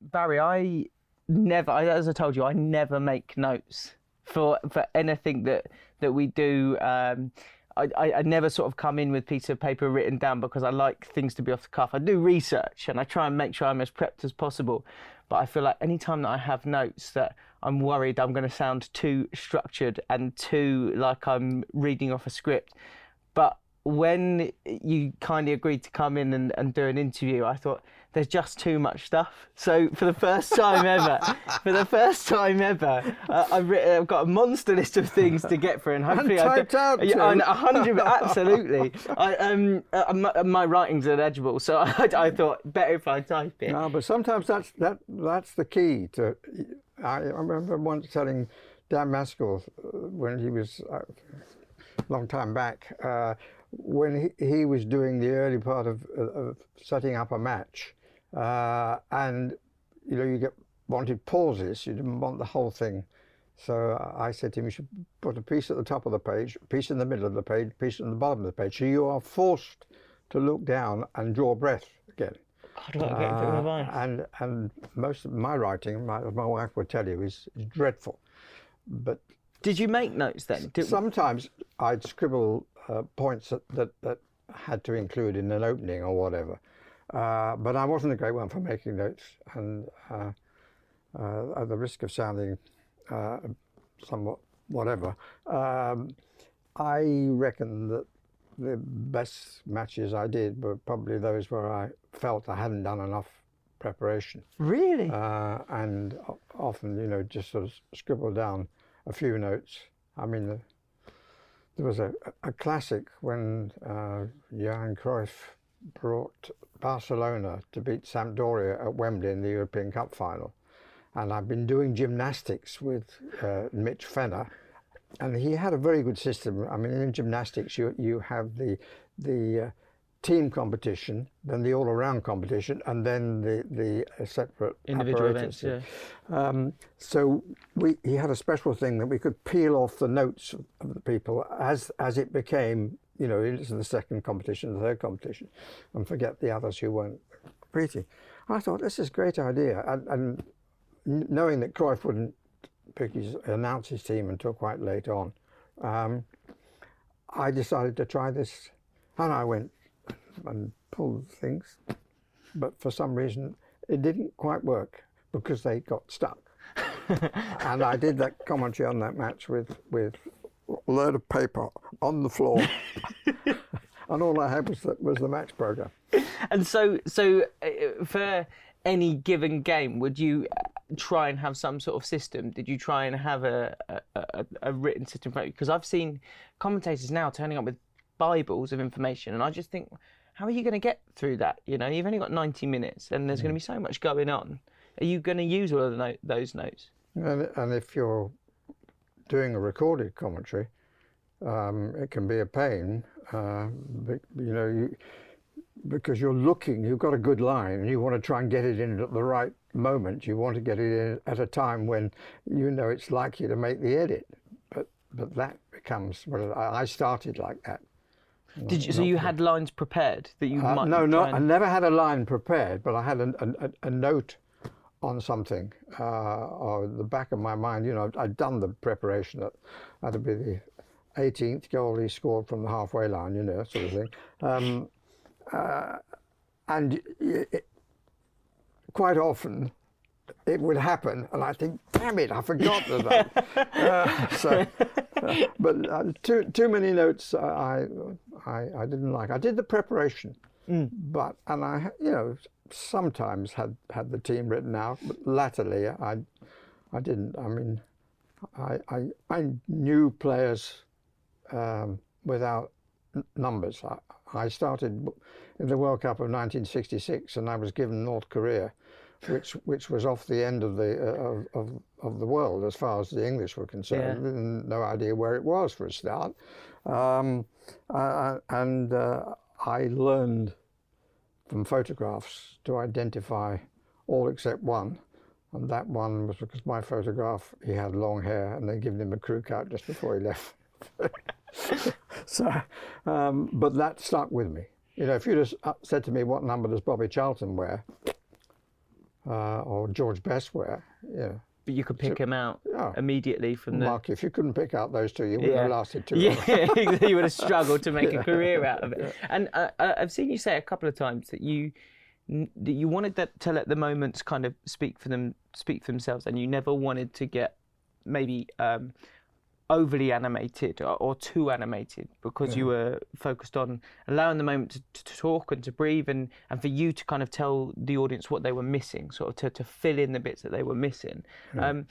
Barry, I never, as I told you, I never make notes for for anything that that we do. Um, I, I, I never sort of come in with piece of paper written down because I like things to be off the cuff. I do research and I try and make sure I'm as prepped as possible. But I feel like any time that I have notes that I'm worried I'm going to sound too structured and too like I'm reading off a script. But when you kindly agreed to come in and, and do an interview, I thought there's just too much stuff. So for the first time ever, for the first time ever, uh, I've, written, I've got a monster list of things to get through, and hopefully I typed out Yeah, and a hundred, absolutely. I, um, uh, my, my writing's illegible, so I, I thought better if I type it. No, but sometimes that's that that's the key to. I, I remember once telling Dan Maskell uh, when he was uh, a long time back uh, when he, he was doing the early part of, of setting up a match, uh, and you know you get wanted pauses. You didn't want the whole thing. So I said to him, you should put a piece at the top of the page, a piece in the middle of the page, a piece in the bottom of the page. So you are forced to look down and draw breath again. How do I get a bit of Uh, and and most of my writing, my, my wife would tell you, is, is dreadful. But Did you make notes then? Did, sometimes I'd scribble uh, points that, that that had to include in an opening or whatever. Uh, but I wasn't a great one for making notes, and uh, uh, at the risk of sounding uh, somewhat whatever, um, I reckon that the best matches I did were probably those where I felt I hadn't done enough preparation really? uh, and often, you know, just sort of scribble down a few notes. I mean, the, there was a, a classic when uh, Johan Cruyff brought Barcelona to beat Sampdoria at Wembley in the European Cup final. And I've been doing gymnastics with uh, Mitch Fenner, and he had a very good system. I mean, in gymnastics, you you have the the uh, team competition, then the all-around competition, and then the the uh, separate Individual apparatus. events, Um, so we he had a special thing that we could peel off the notes of, of the people as as it became, you know, into the second competition, the third competition, and forget the others who weren't competing. I thought this is a great idea, and, and knowing that Cruyff wouldn't pick his, announce his team until quite late on, um, I decided to try this, and I went and pulled things, but for some reason it didn't quite work because they got stuck. and I did that commentary on that match with with load of paper on the floor, and all I had was the, was the match program. And so, so uh, for any given game, would you uh, try and have some sort of system? Did you try and have a a, a, a written system? Because I've seen commentators now turning up with bibles of information, and I just think, how are you going to get through that? You know, you've only got ninety minutes, and there's going to be so much going on. Are you going to use all of the no- those notes? And, and if you're doing a recorded commentary, um, it can be a pain. Uh, but, you know, you, because you're looking, you've got a good line, and you want to try and get it in at the right moment. You want to get it in at a time when you know it's likely to make the edit. But but that becomes. Well, I started like that. Did you? So you had lines prepared that you Uh, might no, no, try I never had a line prepared, but I had a, a, a note on something uh, or the back of my mind. You know, I'd done the preparation. That that'd be the 18th goal he scored from the halfway line. You know, sort of thing. Um, uh, and it, quite often it would happen, and I think, damn it, I forgot that. uh, so, uh, but uh, too too many notes I, I I didn't like. I did the preparation, but and I you know sometimes had had the team written out, but latterly I I didn't. I mean, I I, I knew players um, without n- numbers. I, I started in the World Cup of 1966, and I was given North Korea, which which was off the end of the uh, of, of of the world as far as the English were concerned. Yeah. No idea where it was for a start, um, uh, and uh, I learned from photographs to identify all except one. And that one was because my photograph, he had long hair and they'd given him a crew cut just before he left. so, um, but that stuck with me. You know, if you'd have uh, said to me, what number does Bobby Charlton wear? uh, or George Best wear. Yeah. But you could pick him out Yeah. immediately from the. Mark, if you couldn't pick out those two, you wouldn't Yeah. have lasted too long. Yeah, you would have struggled to make a career out of it. And uh, uh, I've seen you say a couple of times that you that you wanted that to let the moments kind of speak for them, speak for themselves, and you never wanted to get maybe um, overly animated or, or too animated because you were focused on allowing the moment to, to talk and to breathe and, and for you to kind of tell the audience what they were missing, sort of to, to fill in the bits that they were missing. Um,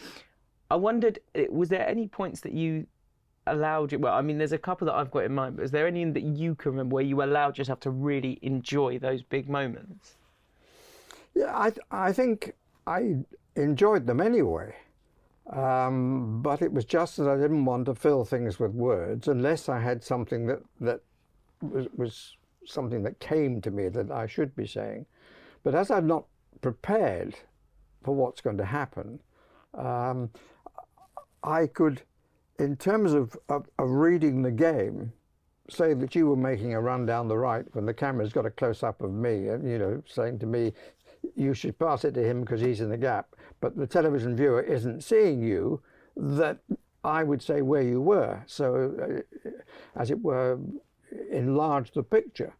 I wondered, eh, was there any points that you allowed you? Well, I mean, there's a couple that I've got in mind, but is there any that you can remember where you allowed yourself to really enjoy those big moments? Yeah, I, I think I enjoyed them anyway. Um, but it was just that I didn't want to fill things with words unless I had something that, that was, was something that came to me that I should be saying. But as I'm not prepared for what's going to happen, um, I could, in terms of, of, of reading the game, say that you were making a run down the right when the camera's got a close up of me and you know saying to me you should pass it to him because he's in the gap but the television viewer isn't seeing you that i would say where you were. So uh, as it were enlarge the picture.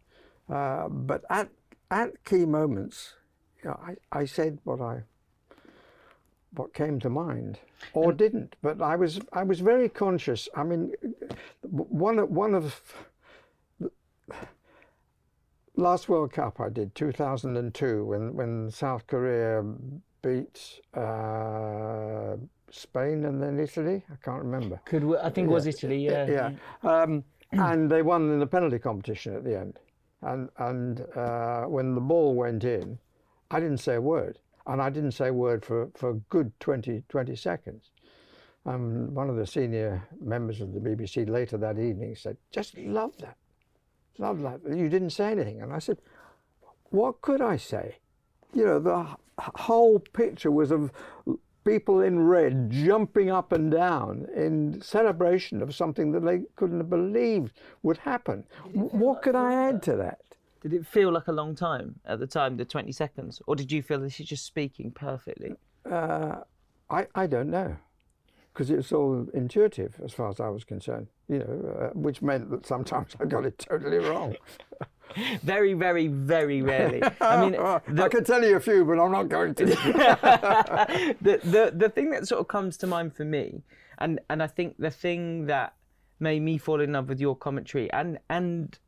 Uh, but at at key moments you know, I, I said what i what came to mind or didn't. But i was i was very conscious. I mean one of one of last world cup i did 2002 when when south korea beat uh, spain and then italy i can't remember Could we, I think it was Italy? Yeah. yeah. Um, and they won in the penalty competition at the end. And and uh, when the ball went in, I didn't say a word, and I didn't say a word for for a good 20, 20 seconds. Um, one of the senior members of the BBC later that evening said, "Just love that, love that. You didn't say anything." And I said, "What could I say?" You know, the whole picture was of people in red jumping up and down in celebration of something that they couldn't have believed would happen. What could I add to that? Did it feel like a long time at the time, the 20 seconds? Or did you feel this is just speaking perfectly? Uh, I, I don't know, because it was all intuitive as far as I was concerned, you know, uh, which meant that sometimes I got it totally wrong. Very, very, very rarely. I mean, I could tell you a few, but I'm not going to. the, the the thing that sort of comes to mind for me, and and I think the thing that made me fall in love with your commentary and and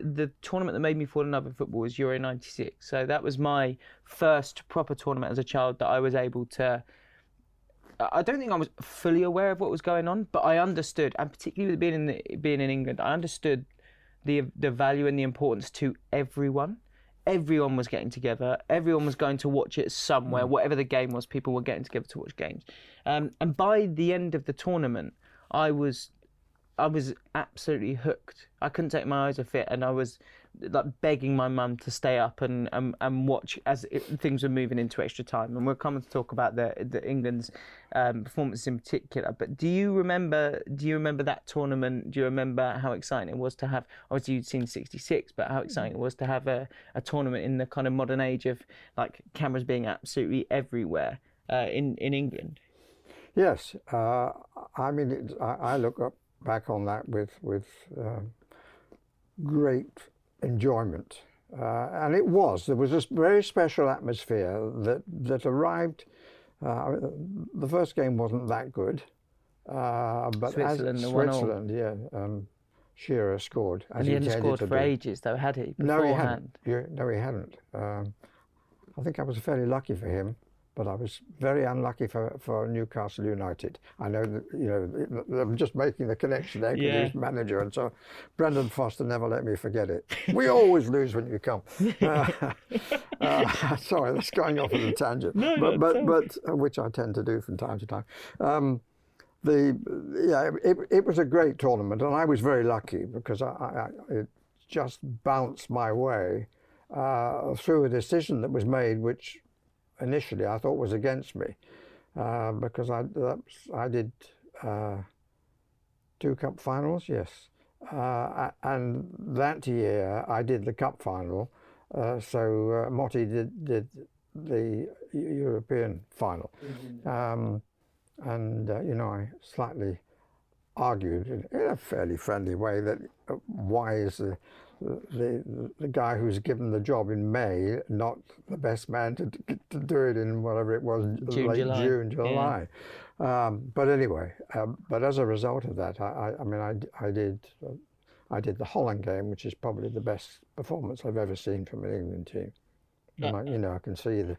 the tournament that made me fall in love with football was Euro '96. So that was my first proper tournament as a child that I was able to. I don't think I was fully aware of what was going on, but I understood, and particularly with being in the, being in England, I understood the the value and the importance to everyone. Everyone was getting together. Everyone was going to watch it somewhere, whatever the game was. People were getting together to watch games. Um, and by the end of the tournament, I was, I was absolutely hooked. I couldn't take my eyes off it, and I was like begging my mum to stay up and and, watch as it, things were moving into extra time. And we're coming to talk about the the England's um, performance in particular. But do you remember? Do you remember that tournament? Do you remember how exciting it was to have? Obviously, you'd seen '66, but how exciting it was to have a, a tournament in the kind of modern age of like cameras being absolutely everywhere uh, in in England. Yes, uh, I mean, it, I, I look up back on that with with um great enjoyment, uh, and it was. There was this very special atmosphere that that arrived. Uh, the first game wasn't that good, uh, but Switzerland, as the one all. Switzerland, yeah, um, Shearer scored as And he hadn't scored for do. ages, though, had he? No, he hadn't. You- no, he hadn't. Um, I think I was fairly lucky for him, but I was very unlucky for, for Newcastle United. I know that, you know, I'm just making the connection there because Yeah. he's manager. And so Brendan Foster never let me forget it. We always lose when you come. Uh, uh, sorry, that's going off on a tangent. No, but, but, but, uh, which I tend to do from time to time. Um, the yeah, it, it was a great tournament, and I was very lucky because I, I, I it just bounced my way uh, through a decision that was made, which initially I thought was against me, uh, because I I did uh, two cup finals, yes, uh, and that year I did the cup final. Uh, so uh, Motty did did the European final. Um, and, uh, you know, I slightly argued in, in, a fairly friendly way that uh, why is the, the, the guy who's given the job in May not the best man to, to do it in whatever it was, June, late July. June, July. Yeah. Um, but anyway, um, but as a result of that, I, I, I mean, I, I did. Uh, I did the Holland game, which is probably the best performance I've ever seen from an England team. And I, you know, I can see the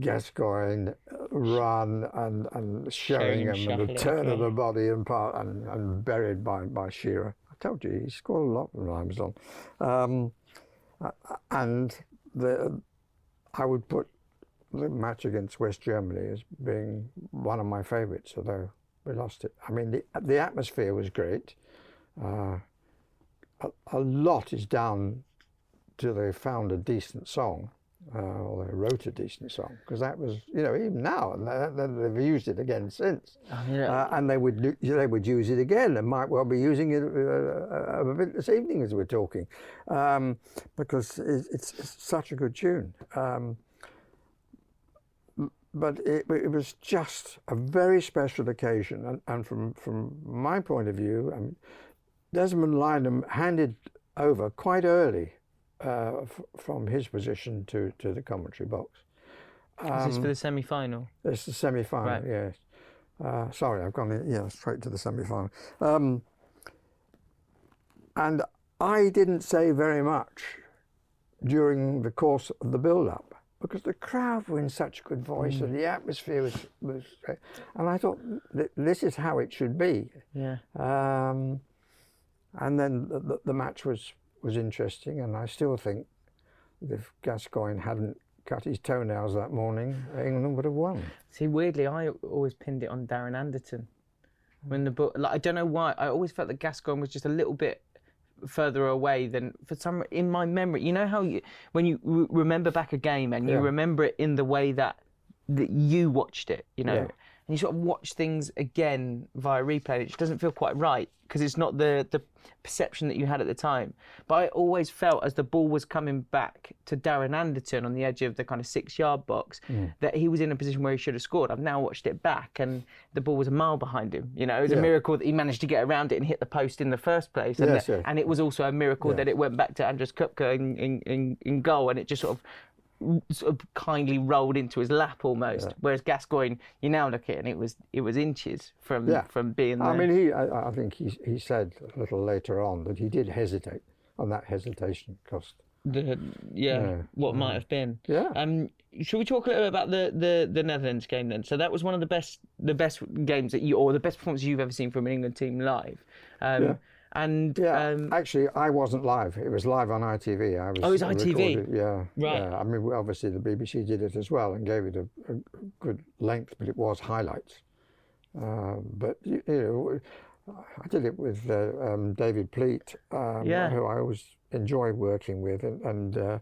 Gascoigne run and, and Sheringham and the turn of the body and part and, and buried by, by Shearer. I told you he scored a lot was on. Um, and the I would put the match against West Germany as being one of my favourites, although we lost it. I mean, the, the atmosphere was great. Uh, a, a lot is down to they found a decent song, uh, or they wrote a decent song, because that was, you know, even now, and they, they- they've used it again since. I mean, Uh, and they would they would use it again and might well be using it uh, uh, a bit this evening as we're talking, um, because it, it's, it's such a good tune. Um, but it, it was just a very special occasion, and, and from from my point of view, um, Desmond Lynam handed over quite early uh, f- from his position to, to the commentary box. is this for the semi-final? It's the semi-final, Right. yes. Uh, sorry, I've gone yeah, straight to the semi-final. Um, and I didn't say very much during the course of the build-up because the crowd were in such good voice and the atmosphere was, was and I thought this is how it should be. Yeah. Um, and then the, the, the match was, was interesting, and I still think if Gascoigne hadn't cut his toenails that morning, England would have won. See, weirdly, I always pinned it on Darren Anderton. When the book, like, I don't know why, I always felt that Gascoigne was just a little bit further away than for some in my memory. You know how you, when you re- remember back a game and you Yeah. remember it in the way that that you watched it, you know, Yeah. And you sort of watch things again via replay, which doesn't feel quite right because it's not the the perception that you had at the time. But I always felt as the ball was coming back to Darren Anderton on the edge of the kind of six yard box mm. that he was in a position where he should have scored. I've now watched it back and the ball was a mile behind him. You know, it was a miracle that he managed to get around it and hit the post in the first place. And, Yes, that- yes. and it was also a miracle Yeah. that it went back to Andreas Köpke in, in, in, in goal and it just sort of sort of kindly rolled into his lap almost. Whereas Gascoigne, you now look at it and it was it was inches from Yeah. from being there. I mean, he. I, I think he he said a little later on that he did hesitate, and that hesitation cost. the, yeah, Yeah. what might have been. Yeah. Um, should we talk a little bit about the, the, the Netherlands game then? So that was one of the best the best games that you or the best performances you've ever seen from an England team live. Um, Yeah. And Yeah, um, actually, I wasn't live. It was live on ITV. I was. Oh, it was ITV? recorded- Yeah, Right. Yeah. I mean, obviously the BBC did it as well and gave it a, a good length, but it was highlights. Um, but you, you know, I did it with uh, um, David Pleat, um, Yeah. who I always enjoy working with, and, and uh,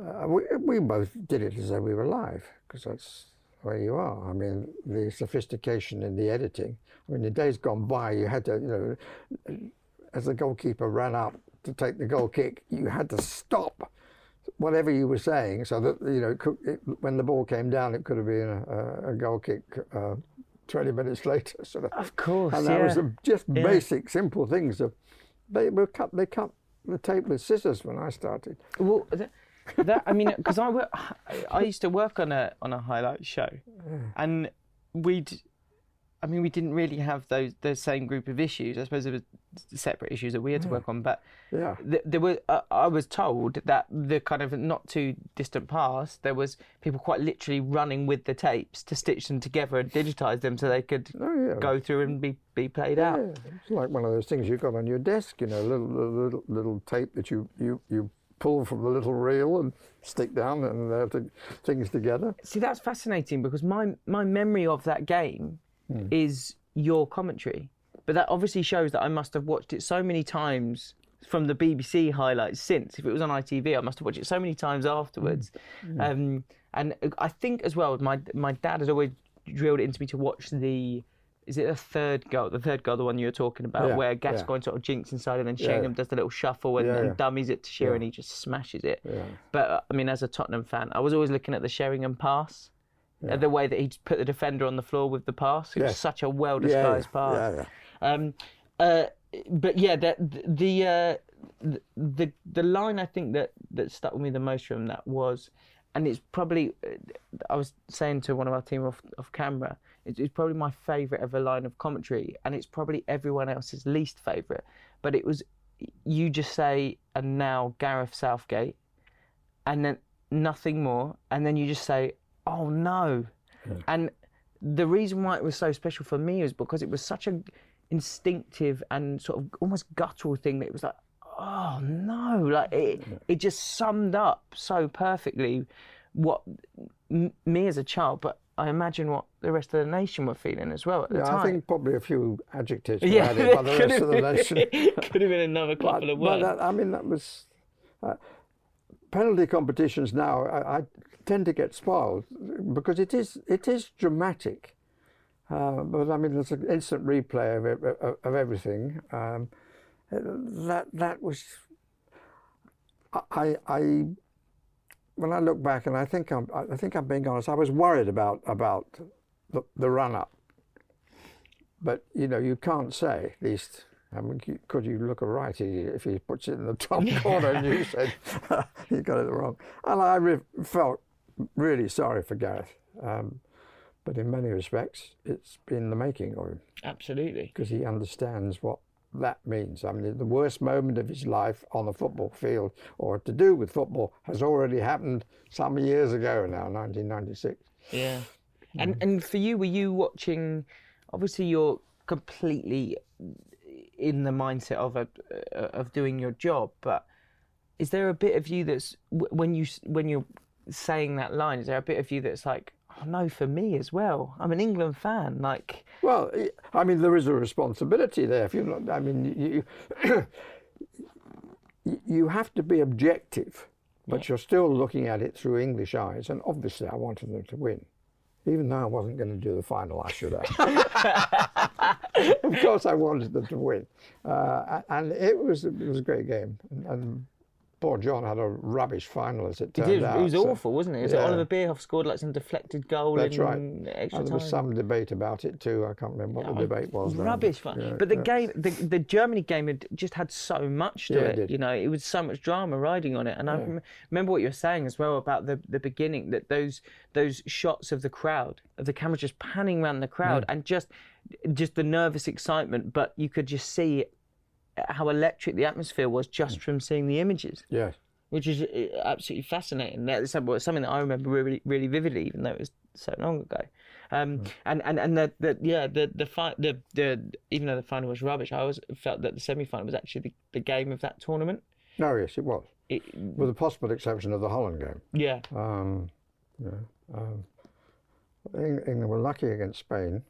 uh, we, we both did it as though we were live because that's where you are. I mean, the sophistication in the editing. I mean, the days gone by, you had to, you know, as the goalkeeper ran up to take the goal kick, you had to stop whatever you were saying so that you know it could, it, when the ball came down, it could have been a, a goal kick. Uh, 20 minutes later, sort of. of course, And yeah. that was the, just Yeah. basic, simple things. Of, they were cut. They cut the tape with scissors when I started. Well, that, that I mean, because I, I used to work on a on a highlight show, and we'd, I mean, we didn't really have those the same group of issues. I suppose there were separate issues that we had to work on, but Yeah. th- there were. Uh, I was told that the kind of not too distant past, there was people quite literally running with the tapes to stitch them together and digitize them so they could Oh yeah. go through and be be played out. It's like one of those things you've got on your desk, you know, little little little, little tape that you, you you pull from the little reel and stick down and uh, to, things together. See, that's fascinating because my my memory of that game is your commentary, but that obviously shows that I must have watched it so many times from the BBC highlights since. If it was on ITV, I must have watched it so many times afterwards. Um, and I think as well, my my dad has always drilled it into me to watch the is it the third goal? The third goal, the one you were talking about, Yeah, where yeah. Gascoigne sort of jinks inside and then Yeah. Sheringham does the little shuffle and, Yeah, and dummies it to Shearer Yeah. and he just smashes it. Yeah. But uh, I mean, as a Tottenham fan, I was always looking at the Sheringham pass, uh, the way that he put the defender on the floor with the pass. It was such a well Yeah, disguised yeah, pass. yeah, yeah. Um, uh, but yeah, the the uh, the- the the line I think that that stuck with me the most from that was, and it's probably uh, I was saying to one of our team off off camera, it's, it's probably my favourite ever line of commentary, and it's probably everyone else's least favourite. But it was you just say, and now Gareth Southgate, and then nothing more, and then you just say, oh no, and the reason why it was so special for me is because it was such an instinctive and sort of almost guttural thing that it was like oh no. Like it, it just summed up so perfectly what m- me as a child but i imagine what the rest of the nation were feeling as well at the Yeah, time. I think probably a few adjectives were yeah added by the rest of the nation. could have been another But, couple of but words. that, I mean, that was uh, penalty competitions now. I, I tend to get spoiled because it is it is dramatic. Uh, but I mean, there's an instant replay of it, of, everything. Um, that that was. I, I when I look back, and I think I'm I think I'm being honest. I was worried about about the, the run up. But you know, you can't say at least. I mean, could you look a righty if he puts it in the top corner and you said he got it wrong? And I re- felt really sorry for Gareth. Um, but in many respects, it's been the making of him absolutely because he understands what that means. I mean, the worst moment of his life on the football field or to do with football has already happened some years ago now, 1996. Yeah. And and for you, were you watching? Obviously, you're completely in the mindset of a uh, of doing your job, but is there a bit of you that's when you when you're saying that line? Is there a bit of you that's like, oh no, for me as well? I'm an England fan. Like, Well, I- mean, there is a responsibility there. If you're not, I mean, you you- you have to be objective, but you're still looking at it through English eyes. And obviously, I wanted them to win, even though I wasn't going to do the final. I should have. of course, I wanted them to win, uh, and it was it was a great game. And, and poor John had a rubbish final, as it turned did, out. it was so- awful, wasn't it? It was yeah. Oliver Bierhoff scored like some deflected goal That's in right. extra And there was time. some debate about it too. I can't remember what the debate was. rubbish fun. yeah, but the yeah. game, the, the Germany game had just had so much to Yeah, it it. did. You know, it was so much drama riding on it. And I rem- remember what you were saying as well about the, the beginning that those those shots of the crowd, of the camera just panning around the crowd, mm. and just just the nervous excitement. But you could just see how electric the atmosphere was just from seeing the images Yes. which is uh, absolutely fascinating. That's something that I remember really, really vividly, even though it was so long ago. Um, and and and the, the yeah the the fight the the even though the final was rubbish, I always felt that the semi final was actually the, the game of that tournament. No, yes, it was. It, with the possible exception of the Holland game. yeah, Um, yeah, um, England were lucky against Spain.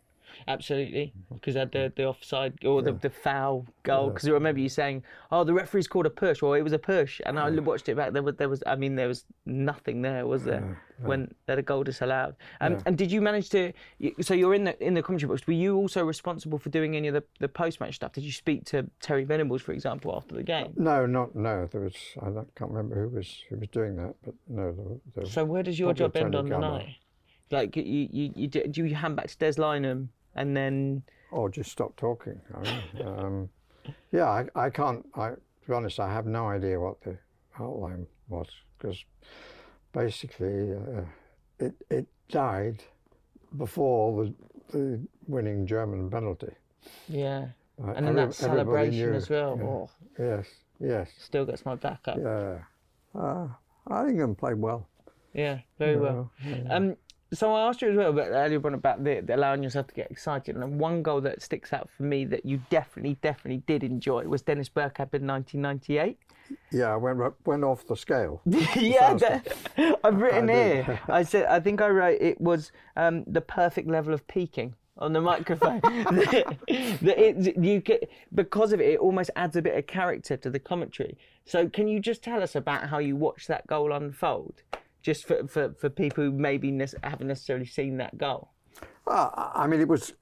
Absolutely, because they had the, the offside or the, the foul goal. Because I remember you saying, "Oh, the referee's called a push," or it was a push, and I watched it back. There was there was I mean there was nothing there, was there? When that a goal disallowed. Um, And did you manage to? So you're in the in the commentary box. Were you also responsible for doing any of the, the post match stuff? Did you speak to Terry Venables, for example, after the game? No, not no. There was I can't remember who was who was doing that, but no. There, there So where does your job end on the night? Like you you, you do, do you hand back to Des Lynam and then or just stop talking. I mean, um, yeah, I, I can't. I to be honest, I have no idea what the outline was because basically uh, it it died before the the winning German penalty. yeah, Uh, and then every- that celebration knew. as well. Yeah. Oh, Yes, yes, still gets my back up. yeah. Uh, I think England played well. Yeah, very well. Um, so I asked you as well about earlier on about the, the allowing yourself to get excited, and one goal that sticks out for me that you definitely, definitely did enjoy was Dennis Bergkamp in 1998. Yeah, I went went off the scale. yeah, that, I've written I here. I said I think I wrote it was um, the perfect level of peaking on the microphone. that it, you get, because of it, it almost adds a bit of character to the commentary. So can you just tell us about how you watched that goal unfold, just for, for, for people who maybe ne- haven't necessarily seen that goal? Ah, I mean, it was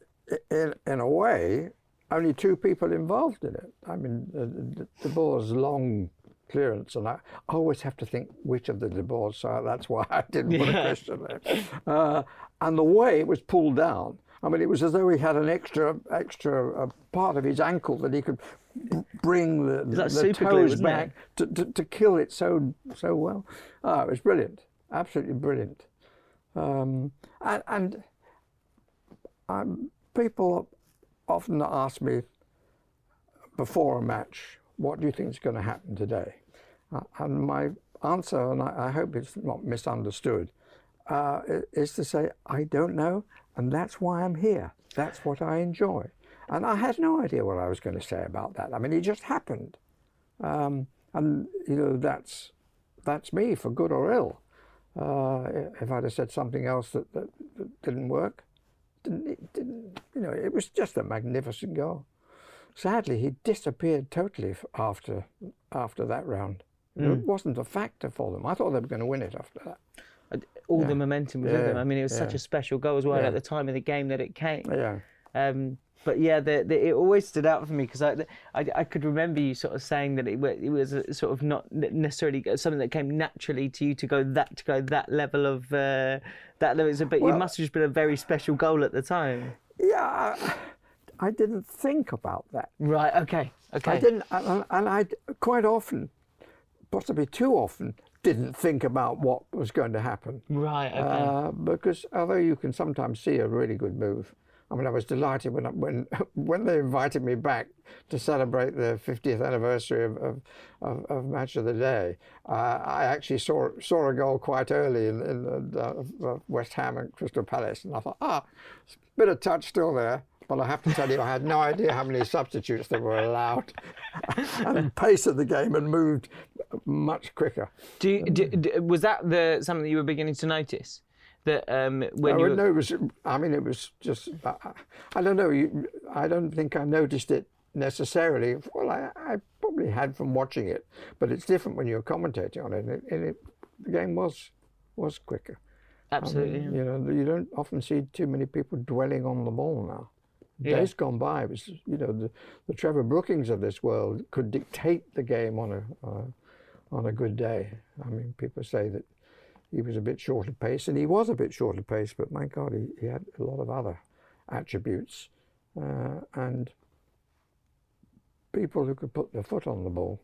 in, in a way, only two people involved in it. I mean, the, the, the ball's long clearance, and I always have to think which of the De Boers, so that's why I didn't put a Yeah. question there. Uh, and the way it was pulled down, I mean, it was as though he had an extra extra uh, part of his ankle that he could b- bring the, the, the super glue, toes back to, to, to kill it so so well. Oh, it was brilliant, absolutely brilliant. Um, and and um, people often ask me before a match, what do you think is going to happen today? Uh, and my answer, and I, I hope it's not misunderstood, uh, is to say, I don't know, and that's why I'm here. That's what I enjoy. And I had no idea what I was going to say about that. I mean, it just happened. Um, and, you know, that's, that's me for good or ill. Uh, if I'd have said something else that, that, that didn't work, didn't, it didn't, you know, it was just a magnificent goal. Sadly, he disappeared totally after after that round. It wasn't a factor for them. I thought they were going to win it after that. All Yeah. the momentum was with them. I mean, it was such a special goal as well Yeah. at the time of the game that it came. Yeah, Um, but yeah, the, the, it always stood out for me because I, I, I could remember you sort of saying that it, it was a sort of not necessarily something that came naturally to you to go that to go that level of uh, that level. So, But Well- it must have just been a very special goal at the time. yeah. I, I didn't think about that. Right. Okay. Okay. I didn't, and, and I quite often, possibly too often, didn't think about what was going to happen. Right. Okay. Uh, because although you can sometimes see a really good move, I mean, I was delighted when when when they invited me back to celebrate the 50th anniversary of of, of, of Match of the Day. Uh, I actually saw saw a goal quite early in, in the, West Ham and Crystal Palace, and I thought, ah, bit of touch still there. But I have to tell you, I had no idea how many substitutes there were allowed, and pace of the game had moved much quicker. do, you, do, do was that the something that you were beginning to notice that um, when I you were, know it was. I mean, it was just. I, I don't know. You, I don't think I noticed it necessarily. Well, I, I probably had from watching it, but it's different when you're commentating on it. And, it, and it, the game was was quicker. absolutely yeah. You know, you don't often see too many people dwelling on the ball now. Yeah. Days gone by, it was you know the, the Trevor Brookings of this world could dictate the game on a uh, on a good day. I mean, people say that he was a bit short of pace, and he was a bit short of pace, but my God, he, he had a lot of other attributes, uh, and people who could put their foot on the ball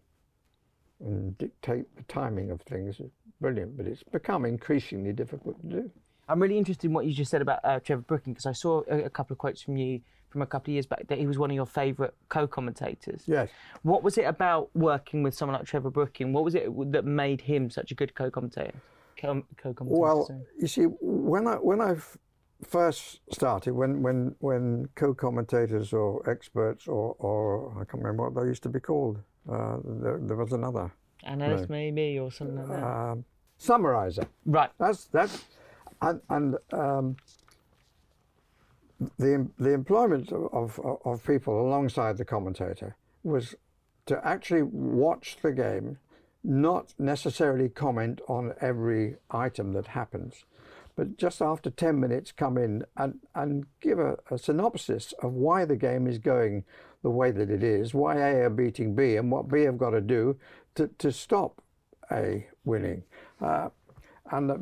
and dictate the timing of things is brilliant. But it's become increasingly difficult to do. I'm really interested in what you just said about uh, Trevor Brooking because I saw a, a couple of quotes from you from a couple of years back that he was one of your favourite co-commentators. Yes. What was it about working with someone like Trevor Brooking? What was it that made him such a good co-commentator? Co- co-commentator. Well, you see, when I when I first started, when when when co-commentators or experts or or I can't remember what they used to be called. Uh, there, there was another analyst maybe or something like that. um, summarizer. right. That's that's and and um, the the employment of, of of people alongside the commentator was to actually watch the game, not necessarily comment on every item that happens, but just after ten minutes come in and and give a, a synopsis of why the game is going the way that it is, why A are beating B, and what B have got to do to to stop A winning. Uh, and uh,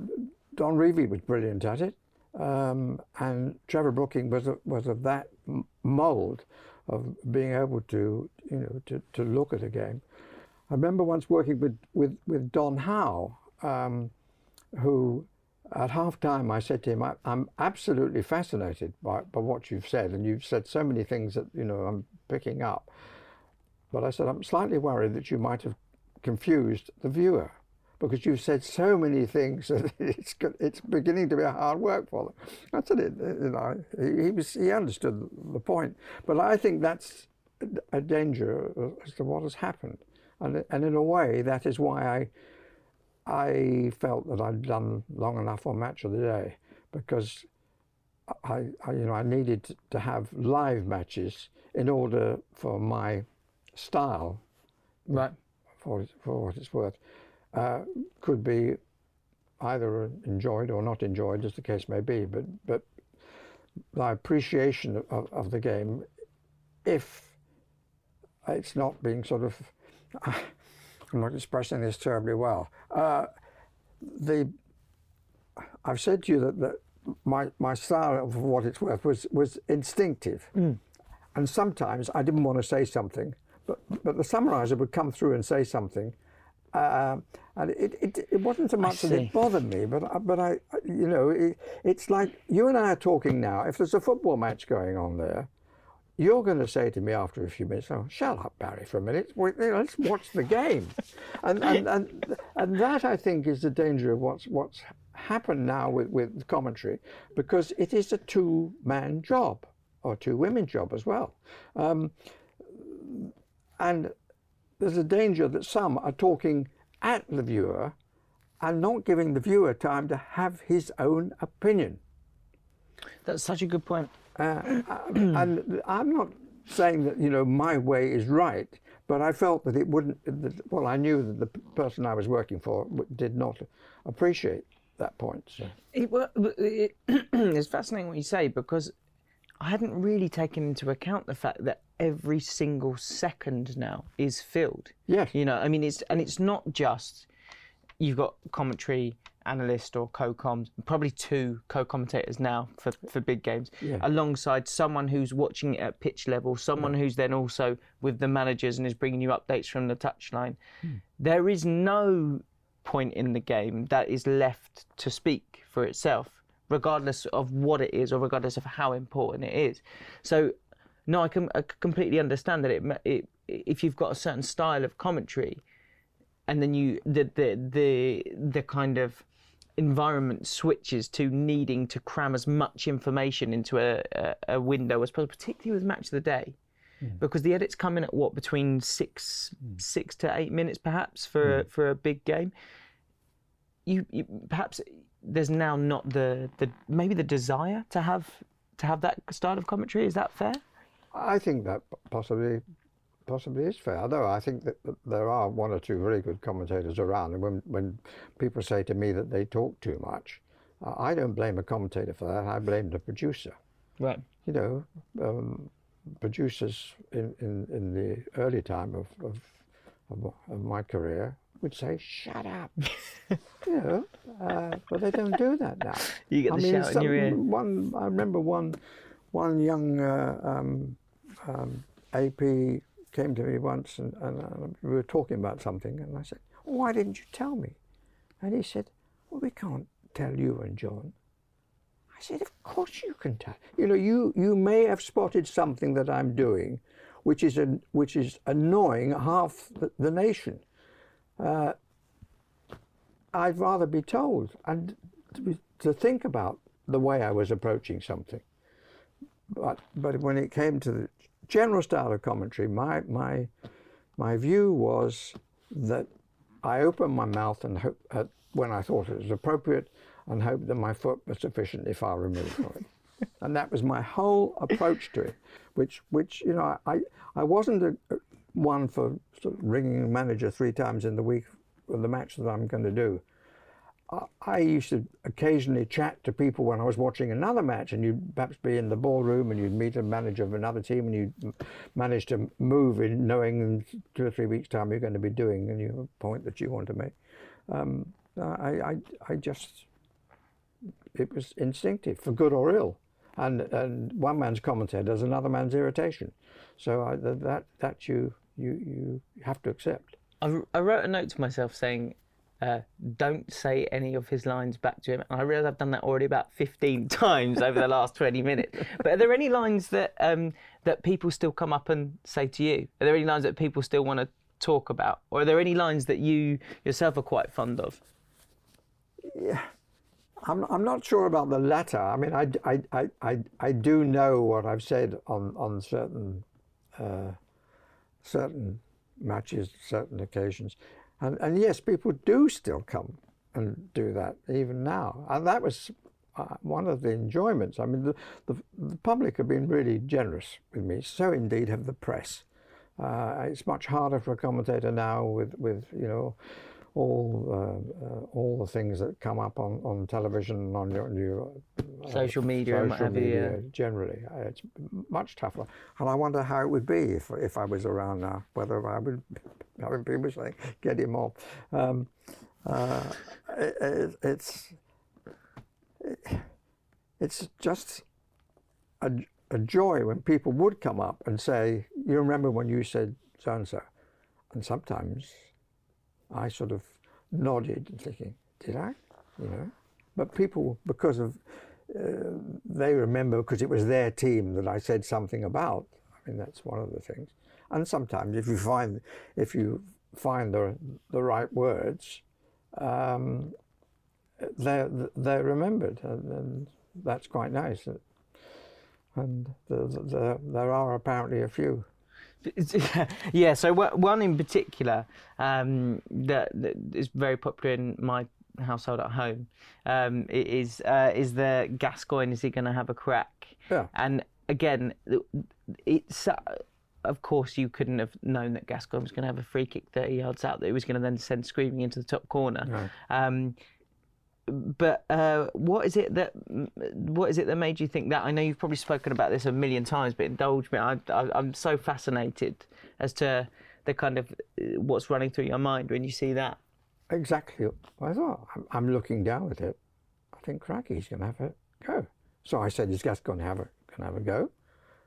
Don Revie was brilliant at it, um, and Trevor Brooking was of, was of that mould of being able to you know to, to look at a game. I remember once working with with, with Don Howe, um, who at half time I said to him, I, I'm absolutely fascinated by, by what you've said, and you've said so many things that you know I'm picking up. But I said I'm slightly worried that you might have confused the viewer because you've said so many things that it's it's beginning to be a hard work for them. I said it, you know, he, he was he understood the point, but I think that's a danger as to what has happened, and and in a way that is why I I felt that I'd done long enough on Match of the Day because I, I you know I needed to- have live matches in order for my style Right. for, for what it's worth, uh, could be either enjoyed or not enjoyed, as the case may be. But but my appreciation of, of the game if it's not being sort of. I'm not expressing this terribly well. Uh, the I've said to you that, that my my style, of what it's worth, was was instinctive, Mm. and sometimes I didn't want to say something, but but the summariser would come through and say something, uh, and it, it it wasn't so much that it bothered me, but but I you know it, it's like you and I are talking now. If there's a football match going on there. You're going to say to me after a few minutes, "Oh, shut up, Barry, for a minute. Wait, you know, Let's watch the game," and, and and and that I think is the danger of what's what's happened now with with commentary, because it is a two-man job or two-women job as well, um, and there's a danger that some are talking at the viewer and not giving the viewer time to have his own opinion. That's such a good point. Uh, and I'm not saying that you know my way is right, but I felt that it wouldn't. That, well, I knew that the person I was working for did not appreciate that point. So. It, well, it, it's fascinating what you say because I hadn't really taken into account the fact that every single second now is filled. Yes. You know, I mean, it's and it's not just you've got commentary analyst or co-coms, probably two co-commentators now for, for big games, Yeah. alongside someone who's watching it at pitch level, someone who's then also with the managers and is bringing you updates from the touchline. Hmm. There is no point in the game that is left to speak for itself, regardless of what it is or regardless of how important it is. So, no, I can I completely understand that it, it if you've got a certain style of commentary, and then you the the the the kind of environment switches to needing to cram as much information into a, a, a window as possible, particularly with match of the day, hmm. because the edits come in at what between six hmm. six to eight minutes perhaps for a, for a big game. You, you perhaps there's now not the the maybe the desire to have to have that style of commentary. Is that fair? I think that possibly possibly is fair. Although I think that there are one or two very good commentators around, and when when people say to me that they talk too much, I don't blame a commentator for that. I blame the producer. Right. You know, um, producers in, in, in the early time of, of, of, my career would say, "Shut up," you know, uh, but they don't do that now. You get the shout in your ear. One, I remember one, one young uh, um, um, AP came to me once, and, and uh, we were talking about something, and I said, "Why didn't you tell me?" And he said, "Well, we can't tell you and John." I said, "Of course you can tell. You know, you you may have spotted something that I'm doing, which is an, which is annoying half the, the nation." Uh, I'd rather be told and to, to think about the way I was approaching something. But but when it came to the general style of commentary, my my my view was that I opened my mouth and hope, uh, when I thought it was appropriate, and hoped that my foot was sufficiently far removed from it. and that was my whole approach to it, which which you know I I wasn't a, one for sort of ringing the manager three times in the week for the match that I'm going to do. I- used to occasionally chat to people when I was watching another match, and you'd perhaps be in the ballroom and you'd meet a manager of another team, and you'd manage to move in knowing in two or three weeks' time you're going to be doing a new point that you want to make. Um, I, I, I just, it was instinctive, for good or ill. And, and one man's commentator does another man's irritation. So I, that, that you, you, you have to accept. I, I wrote a note to myself saying, uh, "Don't say any of his lines back to him." And I realise I've done that already about fifteen times over the last twenty minutes. But are there any lines that um, that people still come up and say to you? Are there any lines that people still want to talk about, or are there any lines that you yourself are quite fond of? Yeah. I'm, I'm not sure about the latter. I mean, I, I, I, I, I do know what I've said on, on certain, uh, certain matches, certain occasions. And, and yes, people do still come and do that even now. And that was uh, one of the enjoyments. I mean, the, the, the public have been really generous with me. So indeed have the press. Uh, it's much harder for a commentator now with, with you know, all uh, uh, all the things that come up on, on television and on your, your uh, Social media social have you, media generally. It's much tougher, and I wonder how it would be if if I was around now. Whether I would having people saying get him off. Um, uh, it, it, it's it's just a, a joy when people would come up and say, "You remember when you said so and so?" And sometimes I sort of nodded and thinking, "Did I?" You know. But people, because of uh, they remember because it was their team that I said something about. I mean, that's one of the things. And sometimes, if you find if you find the the right words, um, they're they're remembered, and, and that's quite nice. And the, the, there are apparently a few. yeah, so one in particular um, that, that is very popular in my household at home um, is uh, is the Gascoigne. Is he going to have a crack? Yeah. And again, it's uh, of course you couldn't have known that Gascoigne was going to have a free kick 30 yards out that he was going to then send screaming into the top corner. No. Um, but uh, what is it that what is it that made you think that? I know you've probably spoken about this a million times, but indulge me. I, I, I'm so fascinated as to the kind of uh, what's running through your mind when you see that. Exactly. I thought I'm, I'm looking down at it. I think cracky, he's going to have a go. So I said, "Is Gas going to have a going to have a go?"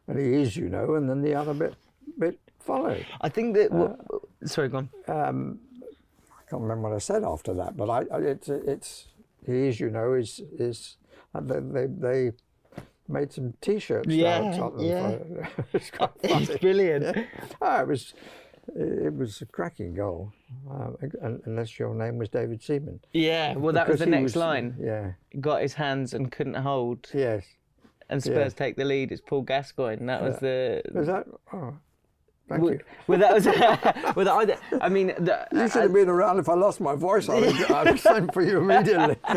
And he is, you know. And then the other bit bit followed. I think that. what sorry, go on. Um, I can't remember what I said after that, but I it's it's he is, you know, is is they they, they made some T-shirts. Yeah, yeah. for- it's quite It's brilliant. Oh, it was it was a cracking goal, uh, unless your name was David Seaman. Yeah, well, that was the he next line. Yeah. Got his hands and couldn't hold, Yes. and Spurs take the lead. It's Paul Gascoigne. That was the. Was that? Oh, thank Well, you. well, that was. well, I, I mean, the, You should have been around if I lost my voice. I would, I would send for you immediately.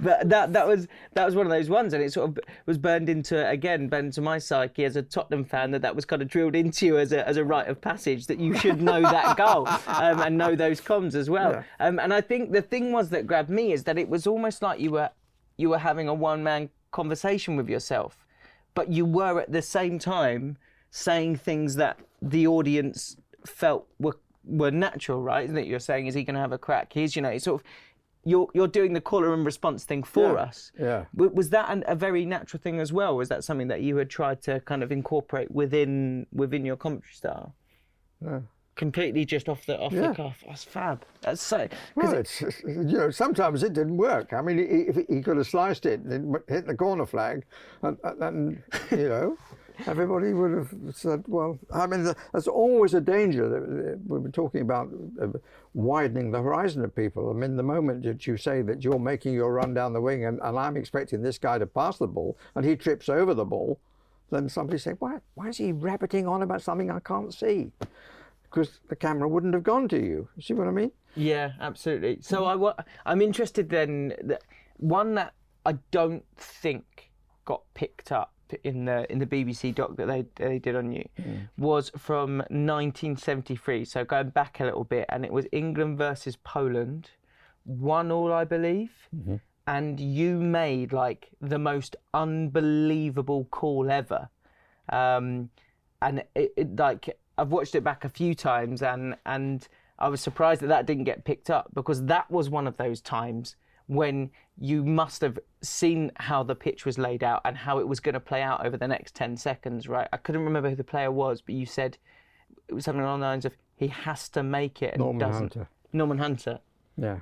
but that that was that was one of those ones, and it sort of was burned into again burned into my psyche as a Tottenham fan that that was kind of drilled into you as a as a rite of passage that you should know that goal um, and know those comms as well. Yeah. Um, and I think the thing was that grabbed me is that it was almost like you were you were having a one man conversation with yourself, but you were at the same time saying things that the audience felt were were natural, right? Isn't it? You're saying, is he going to have a crack? He's, you know, it's sort of you're you're doing the caller and response thing for Yeah, us. yeah. Was that an, a very natural thing as well? Was that something that you had tried to kind of incorporate within within your commentary style? No. Completely just off the off the cuff. That's fab. That's so. Well, it- it's, you know, sometimes it didn't work. I mean, he, if he could have sliced it and hit the corner flag, and, and, and you know, everybody would have said, well, I mean, the, there's always a danger we were talking about uh, widening the horizon of people. I mean, the moment that you say that you're making your run down the wing and, and I'm expecting this guy to pass the ball and he trips over the ball, then somebody say, why, why is he rabbiting on about something I can't see? Because the camera wouldn't have gone to you. You see what I mean? Yeah, absolutely. So I, I'm interested then. That one that I don't think got picked up in the in the BBC doc that they they did on you was from 1973. So going back a little bit, and it was England versus Poland, one all, I believe. And you made like the most unbelievable call ever. Um, and it, it like I've watched it back a few times, and and I was surprised that that didn't get picked up because that was one of those times when you must have seen how the pitch was laid out and how it was going to play out over the next 10 seconds, right? I couldn't remember who the player was, but you said it was something along the lines of he has to make it and Norman doesn't. Hunter. Norman Hunter. Yeah,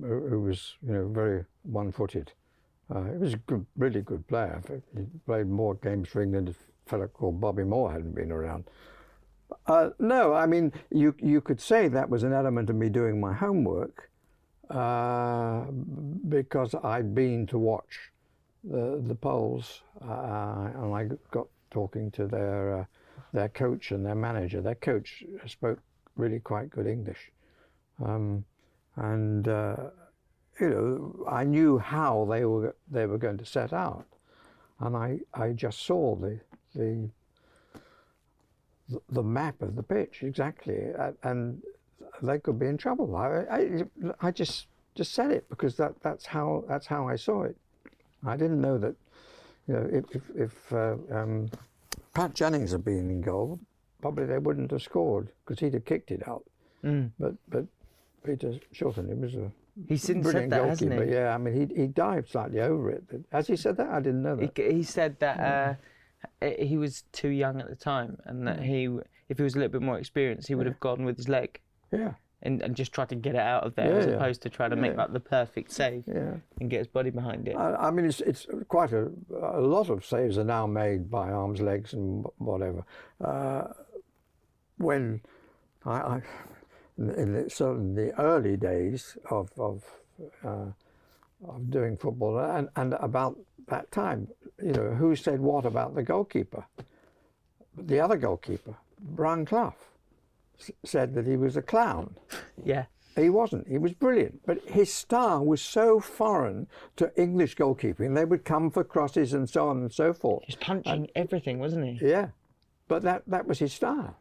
who was you know very one-footed. Uh, he was a good, really good player. He played more games for England if a fellow called Bobby Moore hadn't been around. Uh, no, I mean you you could say that was an element of me doing my homework uh, because I'd been to watch the the Poles uh, and I got talking to their uh, their coach and their manager. Their coach spoke really quite good English. Um, and uh, you know, I knew how they were they were going to set out, and I, I just saw the the the map of the pitch exactly, and they could be in trouble. I, I, I just just said it because that, that's how that's how I saw it. I didn't know that, you know, if if, if uh, um, Pat Jennings had been in goal, probably they wouldn't have scored because he'd have kicked it out. Mm. But but Peter Shilton, he was a He's since brilliant said that, hasn't goalkeeper. he? Yeah, I mean he he dived slightly over it. Has he said that? I didn't know that. He, he said that uh, eh, he was too young at the time, and that he, if he was a little bit more experienced, he would have gone with his leg yeah, and, and just try to get it out of there, Yeah, as yeah. opposed to try to make Yeah. like the perfect save yeah. and get his body behind it. I, I mean, it's it's quite a a lot of saves are now made by arms, legs, and whatever. Uh, when I, I in, the, certainly the early days of of uh, of doing football, and and about that time, you know, who said what about the goalkeeper? The other goalkeeper, Brian Clough, said that he was a clown. yeah, He wasn't. He was brilliant. But his style was so foreign to English goalkeeping. They would come for crosses and so on and so forth. he's punching everything, wasn't he? Yeah. But that, that was his style.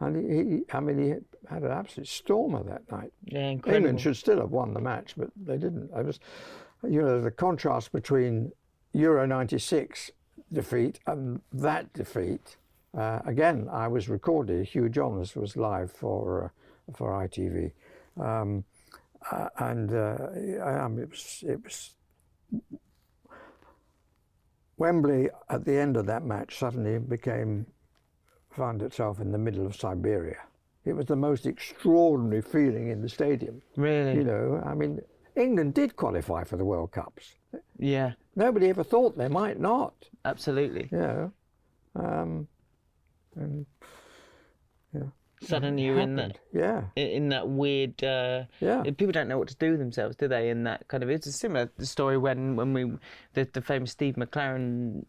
And he, he, I mean, he had an absolute stormer that night. Yeah, incredible. England should still have won the match, but they didn't. I was, you know, the contrast between Euro 96 defeat and that defeat. Uh, again, I was recorded. Hugh Johns was live for uh, for ITV, um, uh, and uh, I it was it was Wembley at the end of that match suddenly became found itself in the middle of Siberia. It was the most extraordinary feeling in the stadium. Really? You know, I mean, England did qualify for the World Cups. Yeah, Nobody ever thought they might not. absolutely. You know, um, and Suddenly you're in that. Yeah, in- that weird. Uh, yeah, People don't know what to do with themselves, do they? In that kind of, it's a similar story when when we the, the famous Steve McClaren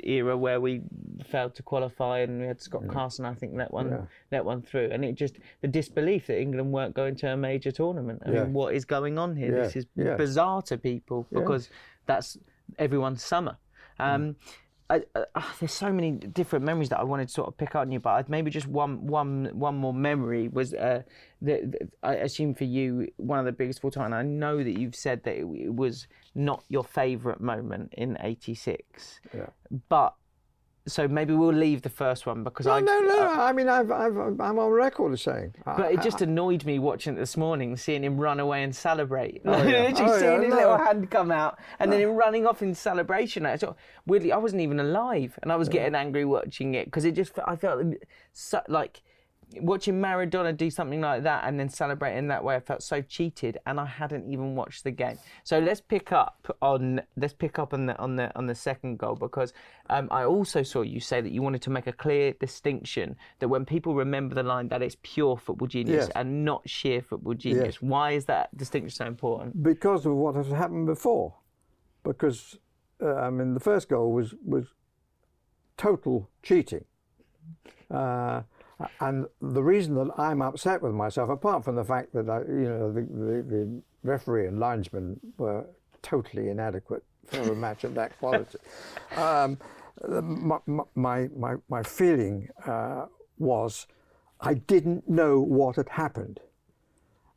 era where we failed to qualify and we had Scott Carson, I think that one Yeah. that one through, and it just the disbelief that England weren't going to a major tournament. I Yeah. mean, what is going on here? This is yeah. bizarre to people Yeah. because that's everyone's summer. Um, I, I, ah, there's so many different memories that I wanted to sort of pick out on you, but I'd maybe just one, one, one more memory was uh, that I assume for you one of the biggest of all time. I know that you've said that it, it was not your favourite moment in '86, yeah. but so maybe we'll leave the first one because No, I no, no. Uh, I mean, I've, I've, I'm on record as saying. But it just annoyed me watching it this morning, seeing him run away and celebrate. Oh, yeah. Literally Oh, seeing yeah, his no. little hand come out and then uh. him running off in celebration. I sort of, weirdly, I wasn't even alive, and I was getting angry watching it because it just I felt so, like watching Maradona do something like that and then celebrating that way. I felt so cheated, and I hadn't even watched the game. So let's pick up on let's pick up on the on the on the second goal because um, I also saw you say that you wanted to make a clear distinction that when people remember the line that it's pure football genius Yes. and not sheer football genius. Why is that distinction so important? because of what has happened before. Because uh, I mean, the first goal was was total cheating, uh, and the reason that I'm upset with myself, apart from the fact that I, you know the, the, the referee and linesman were totally inadequate for a match of that quality, um, my, my my my feeling uh, was I didn't know what had happened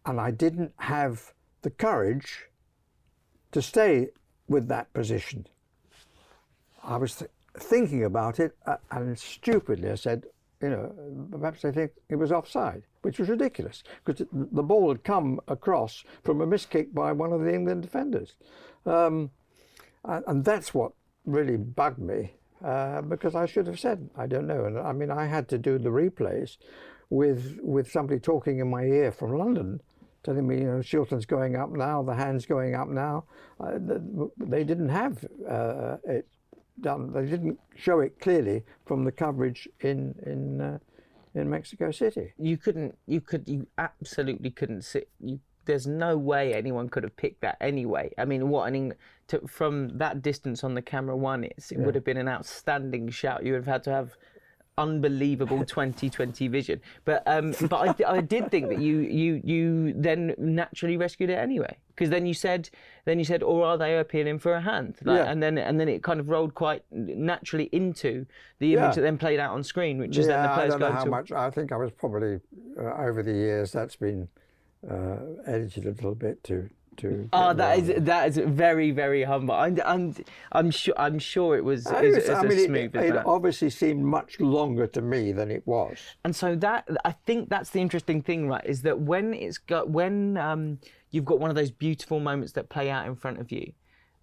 and I didn't have the courage to stay with that position. I was th- thinking about it, uh, and stupidly I said, you know, perhaps they think it was offside, which was ridiculous because the ball had come across from a miss kick by one of the England defenders, um, and, and that's what really bugged me uh, because I should have said I don't know. And I mean, I had to do the replays with with somebody talking in my ear from London, telling me, you know, Shilton's going up now, the hand's going up now. Uh, they didn't have uh, it done. They didn't show it clearly from the coverage in in uh, in Mexico City. You couldn't. You could. You absolutely couldn't sit. You, there's no way anyone could have picked that anyway. I mean, what an Eng- to, from that distance on the camera one, it's, it would have been an outstanding shot. You would have had to have unbelievable 2020 vision. But um, but I, I did think that you you you then naturally rescued it anyway because then you said then you said or are they appealing for a hand like, Yeah. and then and then it kind of rolled quite naturally into the image Yeah. that then played out on screen, which is then the yeah, I players don't know how to. much. I think I was probably uh, over the years that's been uh, edited a little bit to to. Oh, that is that is very very humble. I'm I'm, I'm sure I'm sure it was I as, was- as I as mean, smooth it, it obviously seemed much longer to me than it was. And so that I think that's the interesting thing, right? Is that when it's got when um, you've got one of those beautiful moments that play out in front of you,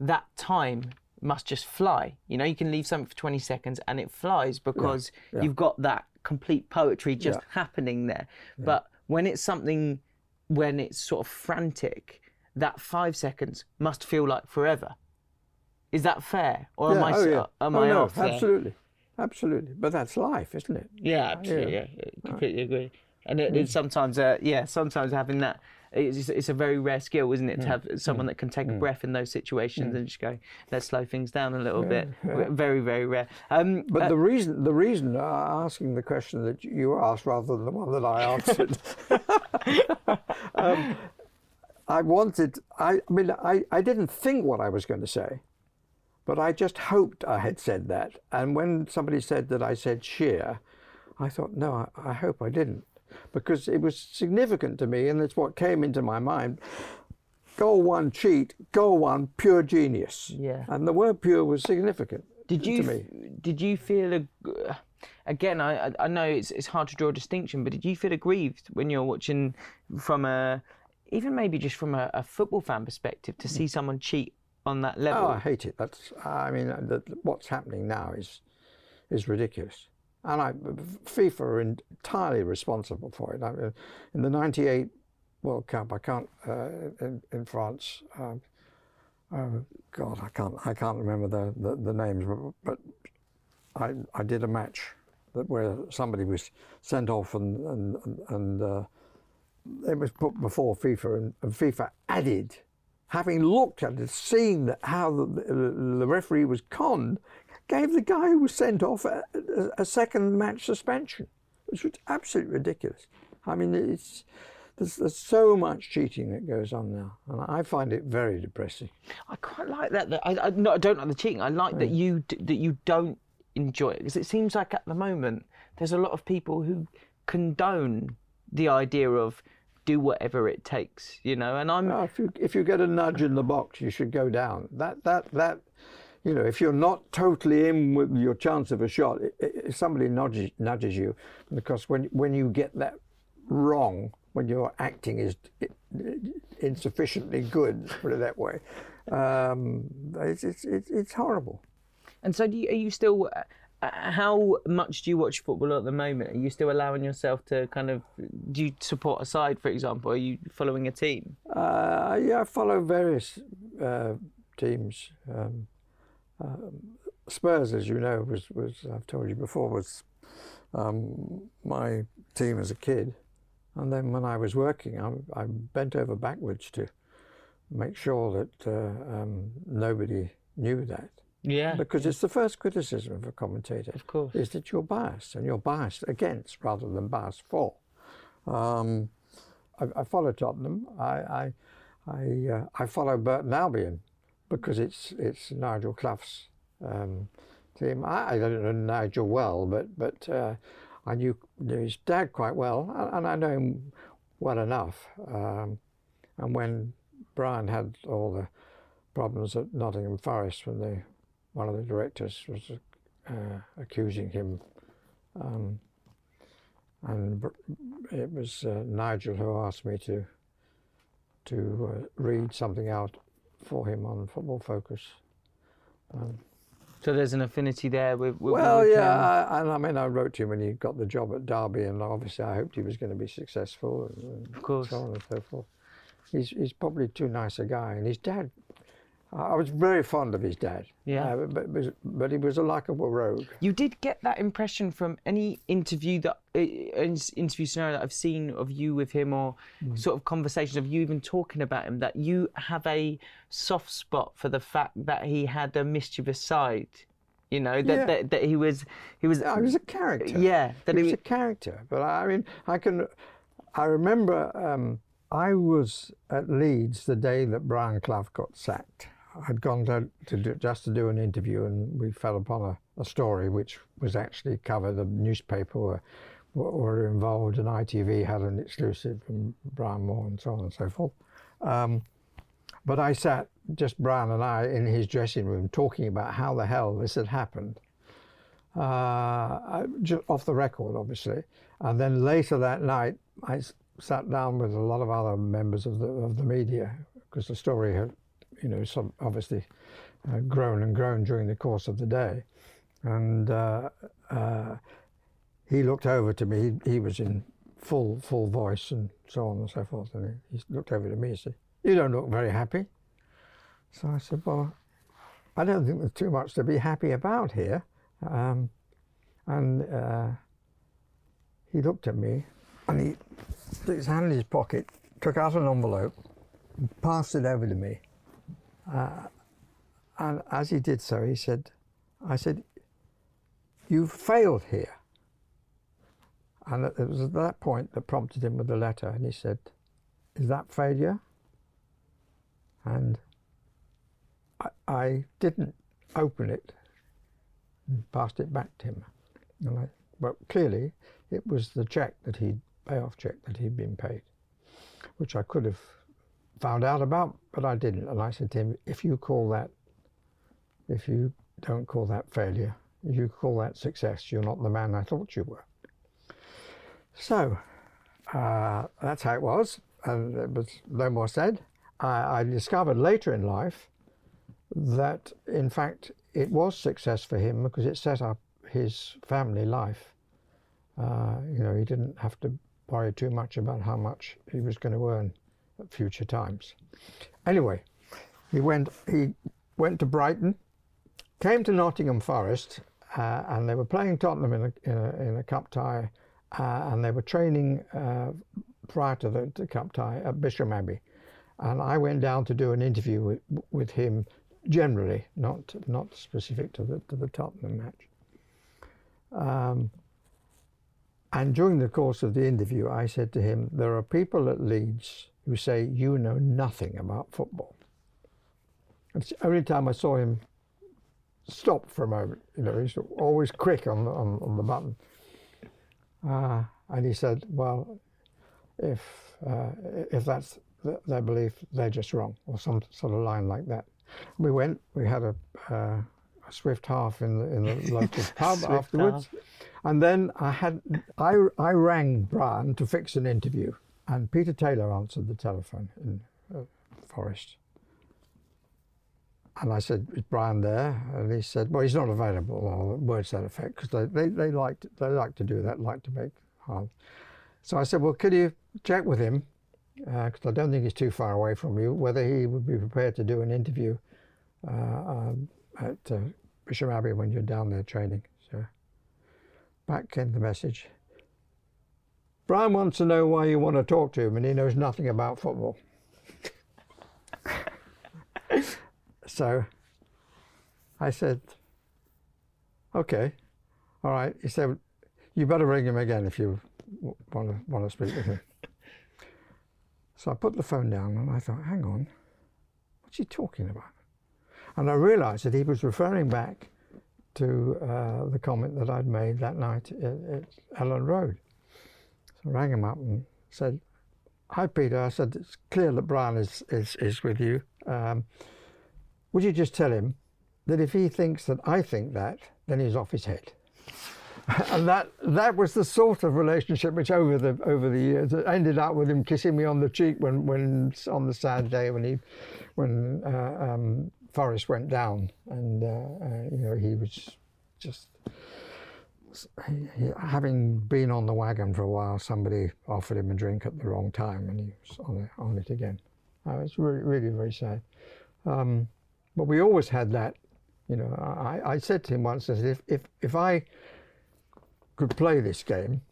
that time must just fly. You know, you can leave something for 20 seconds and it flies because you've got that complete poetry just Yeah. happening there. But when it's something, when it's sort of frantic, that five seconds must feel like forever. Is that fair, or am I? oh, yeah. Am oh, I no, off there? absolutely, absolutely. But that's life, isn't it? Yeah, absolutely. Yeah, yeah, completely agree. And it, it's sometimes, uh, yeah, sometimes having that, it's, it's a very rare skill, isn't it, to have someone that can take a breath in those situations and just go, let's slow things down a little bit. Very, very rare. Um, But the reason, the reason uh, asking the question that you asked rather than the one that I answered, um, I wanted. I, I mean, I, I didn't think what I was going to say, but I just hoped I had said that. And when somebody said that I said sheer, I thought, no, I, I hope I didn't, because it was significant to me, and it's what came into my mind. Goal one, cheat. Goal one, pure genius. Yeah. And the word pure was significant. Did to you me. did you feel a, again? I I- I know it's it's hard to draw a distinction, but did you feel aggrieved when you're watching from a even maybe just from a, a football fan perspective to see someone cheat on that level? Oh, I hate it. That's. I mean, uh, the, what's happening now is is ridiculous, and I, FIFA are entirely responsible for it. I mean, in the '98 World Cup, I can't uh, in, in France. Um, oh God, I can't. I can't remember the, the, the names, but, but I I did a match that where somebody was sent off and and and. and uh, it was put before FIFA, and, and FIFA added, having looked at it, seen that how the, the, referee was conned, gave the guy who was sent off a, a, a second match suspension, which was absolutely ridiculous. I mean, it's there's, there's so much cheating that goes on now, and I find it very depressing. I quite like that. that I, I, no, I don't like the cheating. I like that you that you don't enjoy it because it seems like at the moment there's a lot of people who condone the idea of do whatever it takes, you know. And I'm if you if you get a nudge in the box, you should go down. That that that, you know, if you're not totally in with your chance of a shot, if somebody nudges nudges you, because when when you get that wrong, when your acting is insufficiently good, put it that way, um, it's, it's it's it's horrible. and so do you, are you still? Uh, uh, how much do you watch football at the moment? Are you still allowing yourself to kind of? Do you support a side, for example? Are you following a team? Uh, yeah, I follow various uh, teams. Um, um, Spurs, as you know, was, was I've told you before, was um, my team as a kid. And then when I was working, I, I bent over backwards to make sure that uh, um, nobody knew that. Yeah, Because it's the first criticism of a commentator of course. is that you're biased, and you're biased against rather than biased for. Um, I, I follow Tottenham. I I I, uh, I follow Burton Albion because it's it's Nigel Clough's um, team. I, I don't know Nigel well, but but uh, I knew, knew his dad quite well, and, and I know him well enough. Um, and when Brian had all the problems at Nottingham Forest, when they one of the directors was uh, accusing him. Um, and it was uh, Nigel who asked me to to uh, read something out for him on Football Focus. So there's an affinity there with. with Well, yeah, um, I, and I mean, I wrote to him when he got the job at Derby, and obviously I hoped he was going to be successful, and, and Of course. so on and so forth. He's he's probably too nice a guy, and his dad. I was very fond of his dad. Yeah. uh, but, but but he was a likable rogue. You did get that impression from any interview that uh, interview scenario that I've seen of you with him, or sort of conversations of you even talking about him, that you have a soft spot for the fact that he had a mischievous side. You know that, Yeah. that, that he was he was I was a character. yeah that he he was a character. But I mean, I can. I remember um, I was at Leeds the day that Brian Clough got sacked. I'd gone to, to just to do an interview, and we fell upon a, a story which was actually covered. The newspaper were, were, involved, and ITV had an exclusive from Brian Moore, and so on and so forth. Um, but I sat, just Brian and I, in his dressing room talking about how the hell this had happened uh, I- ju- off the record, obviously. And then later that night, I sat down with a lot of other members of the of the media because the story had, you know, some obviously uh, grown and grown during the course of the day. And uh, uh, he looked over to me. He, he was in full full voice and so on and so forth. And he, he looked over to me and said, "You don't look very happy." So I said, "Well, I don't think there's too much to be happy about here." Um, and uh, he looked at me and he put his hand in his pocket, took out an envelope, and passed it over to me. Uh, and as he did so, he said, I said, You've failed here. And it was at that point that prompted him with the letter. And he said, Is that failure? And I, I didn't open it and passed it back to him. And I, but clearly, it was the check that he'd, payoff check that he'd been paid, which I could have found out about, but I didn't. And I said to him, if you call that, if you don't call that failure, if you call that success, you're not the man I thought you were. So, uh, that's how it was, and there was no more said. I, I discovered later in life that, in fact, it was success for him because it set up his family life. Uh, you know, he didn't have to worry too much about how much he was going to earn future times. Anyway, he went. He went to Brighton, came to Nottingham Forest, uh, and they were playing Tottenham in a, in a, in a cup tie, uh, and they were training uh, prior to the, cup tie at Bisham Abbey, and I went down to do an interview with, with him, generally, not not specific to the to the Tottenham match. Um, and during the course of the interview, I said to him, "There are people at Leeds who say you know nothing about football." It's the only time I saw him stop for a moment. You know, he's always quick on the, on, on the button. Uh, and he said, "Well, if uh, if that's th- their belief, they're just wrong," or some sort of line like that. We went. We had a, uh, a swift half in the in the local pub afterwards, and then I had I I rang Brian to fix an interview, and Peter Taylor answered the telephone in uh, Forest. And I said, "Is Brian there?" And he said, "Well, he's not available," or words that effect, because they, they, they like to, they like to do that, like to make hard. So I said, "Well, could you check with him, because I don't think he's too far away from you, whether he would be prepared to do an interview uh, um, at uh, Abbey when you're down there training." Back came the message. Brian wants to know why you want to talk to him, and he knows nothing about football. so I said, okay, all right. He said, you better ring him again if you want to, want to speak with him. so I put the phone down and I thought, hang on, what's he talking about? And I realized that he was referring back to uh, the comment that I'd made that night at, at Elland Road. So I rang him up and said, Hi, Peter. I said, It's clear that Brian is, is, is with you. Um, would you just tell him that if he thinks that I think that, then he's off his head? and that that was the sort of relationship which over the over the years ended up with him kissing me on the cheek when when on the sad day when he when uh, um, Forest went down and uh, uh, you know he was just he, he, having been on the wagon for a while somebody offered him a drink at the wrong time and he was on it, on it again. Uh, it's really really very sad. Um, but we always had that you know I, I said to him once I said if if, if I could play this game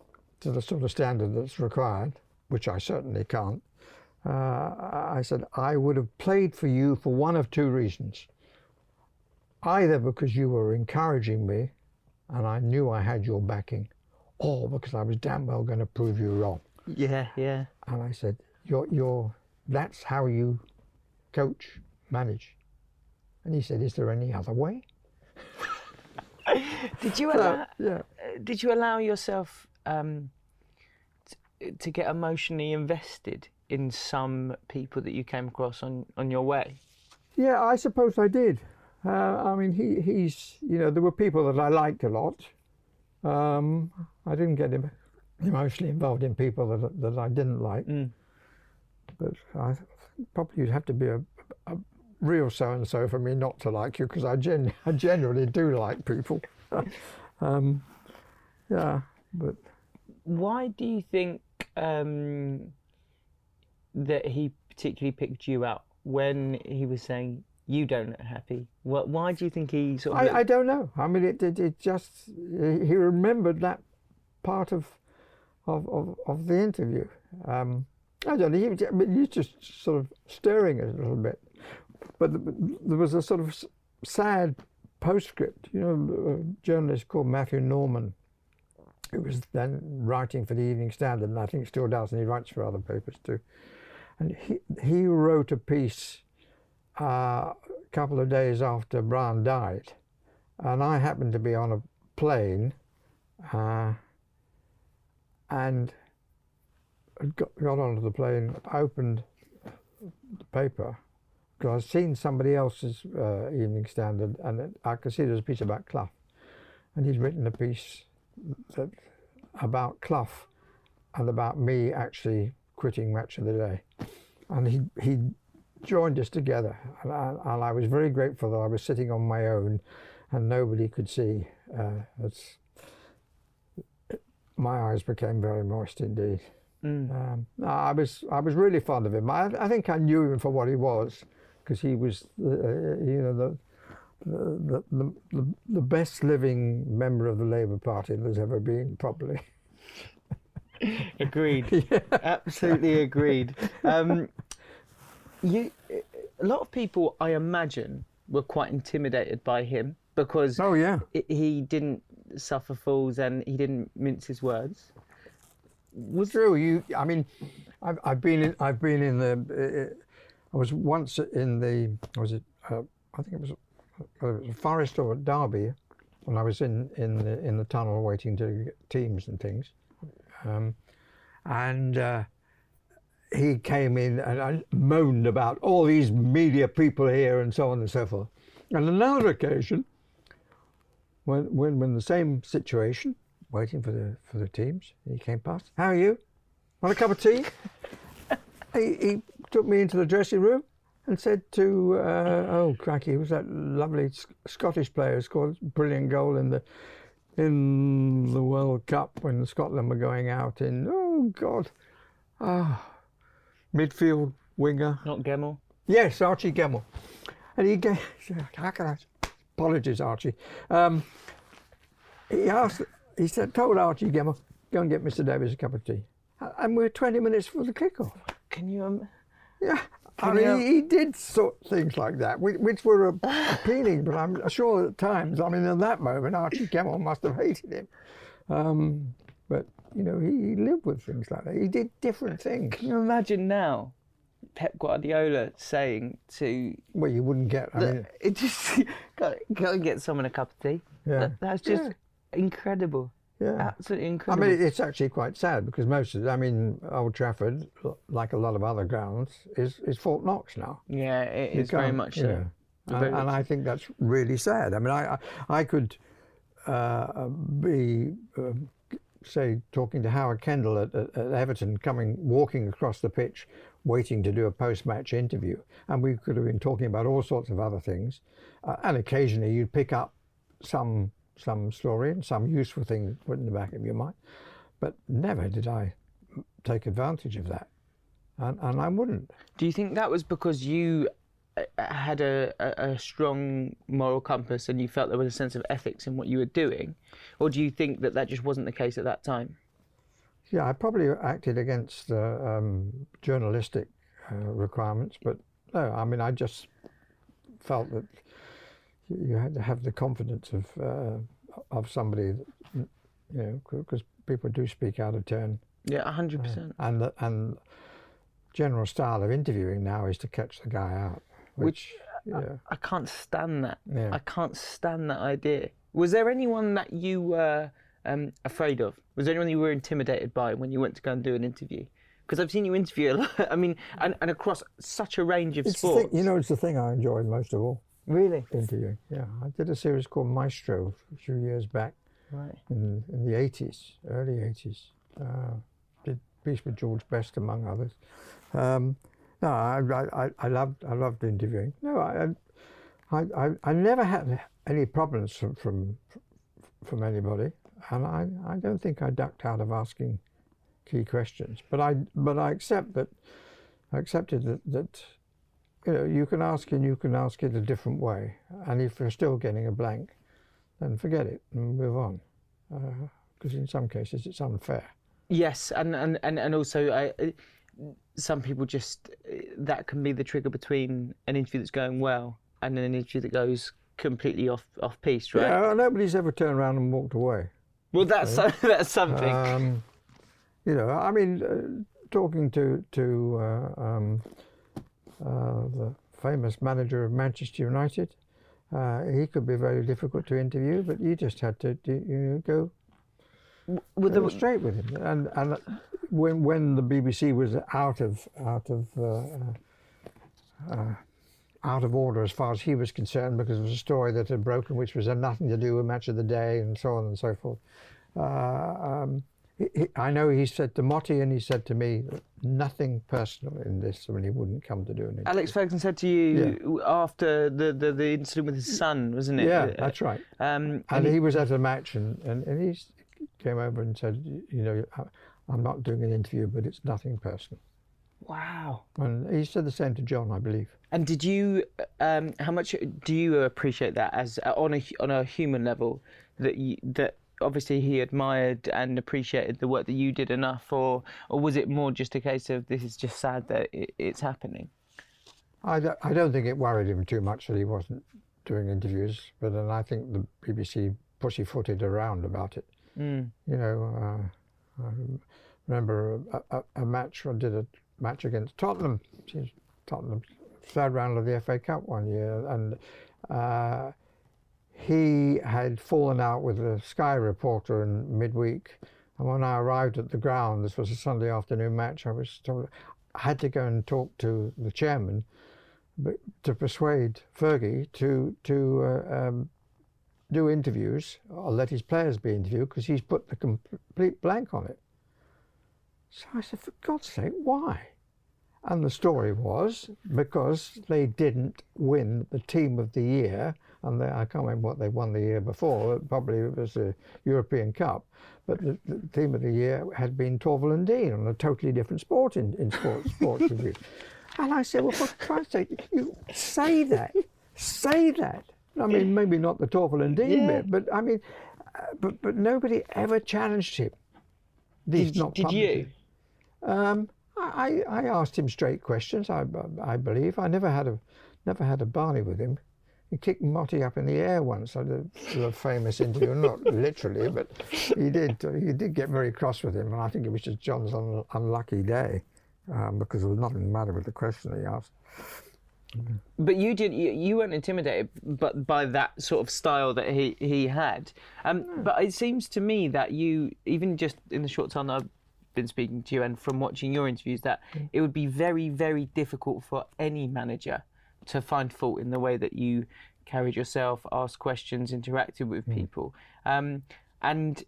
to the sort of standard that's required, which I certainly can't, I said, I would have played for you for one of two reasons. either because you were encouraging me and I knew I had your backing, or because I was damn well going to prove you wrong. Yeah, yeah. And I said, you're, you're, that's how you coach, manage. And he said, is there any other way? Did you allow, yeah. did you allow yourself um, t- to get emotionally invested in some people that you came across on, on your way? Yeah, I suppose I did. Uh, I mean, he, he's, you know, there were people that I liked a lot. Um, I didn't get em- emotionally involved in people that, that I didn't like. Mm. But I probably you'd have to be a, a real so and so for me not to like you because I, gen- I generally do like people. um, yeah, but Why do you think um, that he particularly picked you out when he was saying you don't look happy? Wh- Why do you think he sort of? I, looked- I don't know. I mean, it, it, it just, he remembered that part of, of, of, of the interview. Um, I don't know, he, was- I mean, he's just sort of stirring it a little bit. But th- there was a sort of sad postscript, you know, a journalist called Matthew Norman, who was then writing for the Evening Standard, and I think still does, and he writes for other papers too. And he, he wrote a piece uh, a couple of days after Brian died, and I happened to be on a plane, uh, and got, got onto the plane, opened the paper, because I'd seen somebody else's uh, Evening Standard, and it, I could see there was a piece about Clough, and he'd written a piece that, about Clough and about me actually quitting Match of the Day, and he he joined us together, and I, and I was very grateful that I was sitting on my own, and nobody could see. Uh, it's, my eyes became very moist indeed. Mm. Um, I was I was really fond of him. I, I think I knew him for what he was, because he was uh, you know the the, the the the best living member of the Labour Party there's ever been, probably. Agreed. Absolutely agreed. Um, you, a lot of people, I imagine, were quite intimidated by him because Oh yeah. he didn't suffer fools and he didn't mince his words. Was true. You, I mean, I've, I've been in, I've been in the, uh, I was once in the, was it, uh, I think it was, uh, it was Forest or Derby, when I was in in the in the tunnel waiting to get teams and things, um, and uh, he came in and I moaned about all these media people here and so on and so forth. And another occasion, when when when the same situation, waiting for the for the teams. He came past. How are you? Want a cup of tea? he, he took me into the dressing room and said to uh, oh cracky, it was that lovely Sc- Scottish player who scored a brilliant goal in the in the World Cup when Scotland were going out in oh God, ah, midfield winger. Not Gemmill. Yes, Archie Gemmill. And he gave, how can I, apologies, Archie. Um, he asked, he said, told Archie Gemmill, go and get Mr. Davis a cup of tea. And we're 20 minutes for the kickoff. Can you? Um, Yeah. I mean, he, he did sort things like that, which, which were appealing, but I'm sure at times, I mean, in that moment, Archie Gemmill must have hated him. Um, but, you know, he, he lived with things like that. He did different things. can you imagine now, Pep Guardiola saying to Well, you wouldn't get, I mean, it just go, go and get someone a cup of tea. yeah. That, that's just Yeah. incredible. Yeah. Absolutely incredible. I mean, it's actually quite sad because most of, I mean, Old Trafford, like a lot of other grounds, is, is Fort Knox now. yeah, it You is very much you so. know, and, and I think that's really sad. I mean, I, I, I could uh, be, uh, say, talking to Howard Kendall at, at, at Everton, coming, walking across the pitch, waiting to do a post-match interview, and we could have been talking about all sorts of other things, uh, and occasionally you'd pick up some some story and some useful thing put in the back of your mind, but never did I take advantage of that, and, and I wouldn't. Do you think that was because you uh, had a, a, strong moral compass and you felt there was a sense of ethics in what you were doing? Or do you think that that just wasn't the case at that time? Yeah, I probably acted against uh, um, journalistic uh, requirements, but no, I mean, I just felt that, you had to have the confidence of uh, of somebody, that, you know, because people do speak out of turn, Yeah, hundred percent. and the, and general style of interviewing now is to catch the guy out, which, yeah, I can't stand that. Yeah. I can't stand that idea. Was there anyone that you were um, afraid of? Was there anyone you were intimidated by when you went to go and do an interview? Because I've seen you interview a lot. I mean, and, and across such a range of it's sports. thing, you know, it's the thing I enjoyed most of all. Really? Interviewing, yeah. I did a series called Maestro a few years back Right. in, in the 80s, early 80s. Uh, did piece with George Best among others. Um, no, I, I, I- I loved I loved interviewing. No, I, I, I, I never had any problems from from from anybody, and I, I don't think I ducked out of asking key questions. But I but I accept that I accepted that that you know you can ask and you can ask it a different way, and if you're still getting a blank, then forget it and move on, because in some cases it's unfair. Yes, and and and, and also I, uh, some people just uh, that can be the trigger between an interview that's going well and an interview that goes completely off off piece, right? Yeah, nobody's ever turned around and walked away. Well, that's that's something. Um, you know, I mean, uh, talking to to uh, um, uh, the famous manager of Manchester United, uh, he could be very difficult to interview, but you just had to do, you know, go, go the, straight with him. And and when when the BBC was out of out of uh, uh, out of order as far as he was concerned, because it was a story that had broken, which was had nothing to do with match of the day and so on and so forth. Uh, um, he, he, I know he said to Motty and he said to me, nothing personal in this when he wouldn't come to do an interview. Alex Ferguson said to you after the, the, the incident with his son, wasn't it? Yeah, Uh, that's right. Um, And he was at a match and, and, and he came over and said, you know, "I- I'm not doing an interview, but it's nothing personal. wow. And he said the same to John, I believe. And did you? Um, how much do you appreciate that as uh, on a on a human level that you, that obviously he admired and appreciated the work that you did enough, or or was it more just a case of this is just sad that it, it's happening? I don't, I don't think it worried him too much that he wasn't doing interviews, but then I think the BBC pussyfooted around about it. Mm. You know, uh, I remember a, a, a match, I did a match against Tottenham, Tottenham, third round of the FA Cup one year, and uh, he had fallen out with a Sky reporter in midweek. And when I arrived at the ground, this was a Sunday afternoon match, I was told I had to go and talk to the chairman to persuade Fergie to to uh, um, do interviews or let his players be interviewed because he's put the complete blank on it. So I said, for God's sake, why? And the story was because they didn't win the team of the year, and they, I can't remember what they won the year before. Probably it was the European Cup, but the, the team of the year had been Torvill and Dean on a totally different sport in, in sports sports review. And I said, well, for Christ's sake, you say that, say that. I mean, maybe not the Torvill and Dean Yeah. bit, but I mean, uh, but but nobody ever challenged him. Least Did, not did you? Um, I, I I asked him straight questions. I, I believe I never had a never had a barney with him. He kicked Motty up in the air once. I did a famous interview, not literally, but he did. He did get very cross with him, and I think it was just John's un, unlucky day um, because there was nothing the matter with the question he asked. But you did. You, you weren't intimidated, but by that sort of style that he he had. Um, But it seems to me that you, even just in the short time that I've been speaking to you, and from watching your interviews, that it would be very very difficult for any manager to find fault in the way that you carried yourself, asked questions, interacted with hmm. people, um, and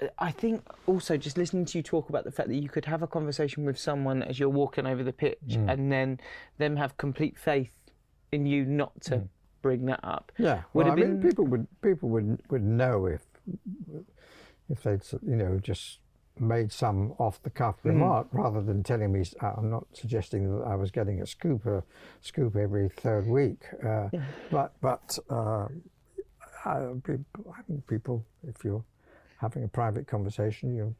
uh, I think also just listening to you talk about the fact that you could have a conversation with someone as you're walking over the pitch hmm. and then them have complete faith in you not to hmm. bring that up. Yeah, Would well, I mean, people would people would would know if if they'd you know just made some off the cuff Mm. remark rather than telling me. I'm not suggesting that I was getting a scoop a scoop every third week, uh, but but uh, I, people- I think people if you're having a private conversation, you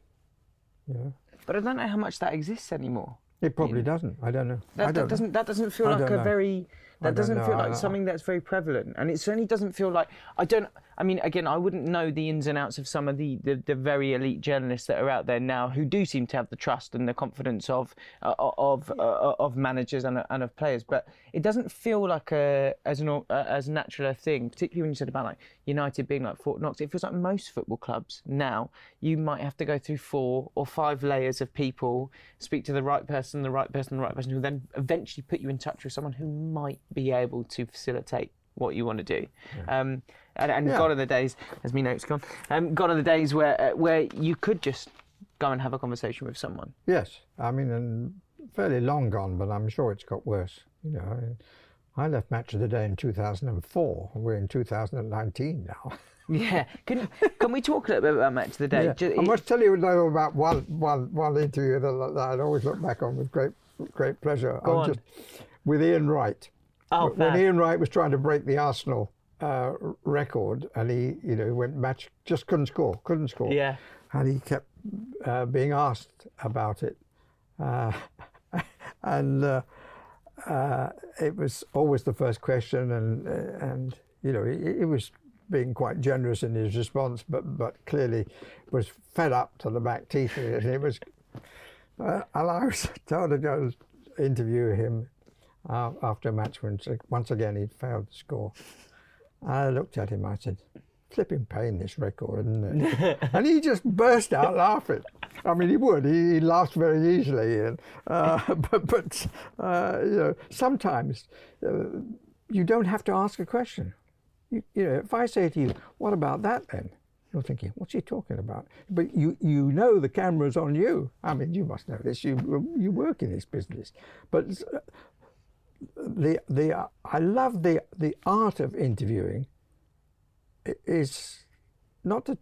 you know. But I don't know how much that exists anymore. It probably doesn't. I don't know. That, I don't know. doesn't that doesn't feel like a know. very That doesn't know. feel like something that's very prevalent, and it certainly doesn't feel like I don't. I mean, again, I wouldn't know the ins and outs of some of the, the, the very elite journalists that are out there now who do seem to have the trust and the confidence of uh, of uh, of managers and, and of players, but it doesn't feel like a as an uh, as natural a thing. Particularly when you said about like United being like Fort Knox, it feels like most football clubs now you might have to go through four or five layers of people, speak to the right person, the right person, the right person, who then eventually put you in touch with someone who might be able to facilitate what you want to do. Um, and and Yeah. gone are the days, as me notes gone, um, gone are the days where uh, where you could just go and have a conversation with someone. Yes, I mean, and fairly long gone, but I'm sure it's got worse. You know, I left Match of the Day in 2004. We're in 2019 now. Yeah. Can can we talk a little bit about match of the day? Yeah. Ju- I must tell you though about one, one, one interview that, that I'd always look back on with great, great pleasure. Go I'm on. with Ian Wright. Oh, when fair. Ian Wright was trying to break the Arsenal uh, record, and he, you know, went match just couldn't score, couldn't score. Yeah. And he kept uh, being asked about it, uh, and uh, uh, it was always the first question, and uh, and you know, he, he was being quite generous in his response, but but clearly was fed up to the back teeth, and it was. Uh, and I was told to go interview him uh, after a match when once again he'd failed to score. I looked at him. I said, "Flipping pain this record, isn't it?" and he just burst out laughing. I mean, he would. He, he laughs very easily, and uh, but but uh, you know sometimes uh, you don't have to ask a question. You, you know, if I say to you, "What about that?" then you're thinking, "What's he talking about?" But you you know the camera's on you. I mean, you must know this. You you work in this business, but uh, the the I love the the art of interviewing is not to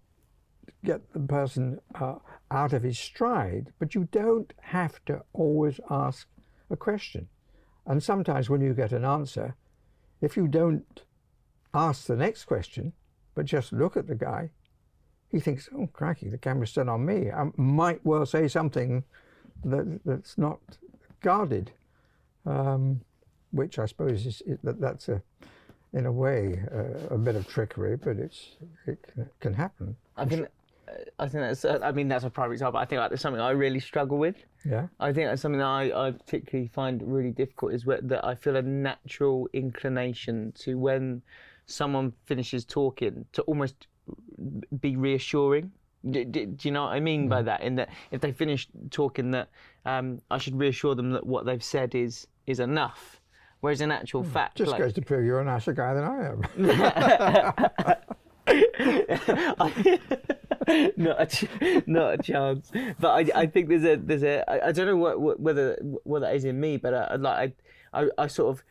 get the person uh, out of his stride, but you don't have to always ask a question. And sometimes when you get an answer, if you don't ask the next question, but just look at the guy, he thinks, "Oh, crikey, the camera's still on me. I might well say something that that's not guarded." Um, which I suppose is it, that that's a, in a way, uh, a bit of trickery, but it's it can, can happen. I think uh, I think that's uh, I mean that's a prime example. I think like, that's something I really struggle with. Yeah. I think that's something that I, I particularly find really difficult is where, that I feel a natural inclination to when someone finishes talking to almost be reassuring. Do, do, do you know what I mean by that? In that if they finish talking, that um, I should reassure them that what they've said is is enough. Whereas in actual fact, Just like, goes to prove you're a nicer guy than I am. not a, ch- not a chance. But I, I think there's a there's a I, I don't know what, what whether what that is in me, but I, like I, I sort of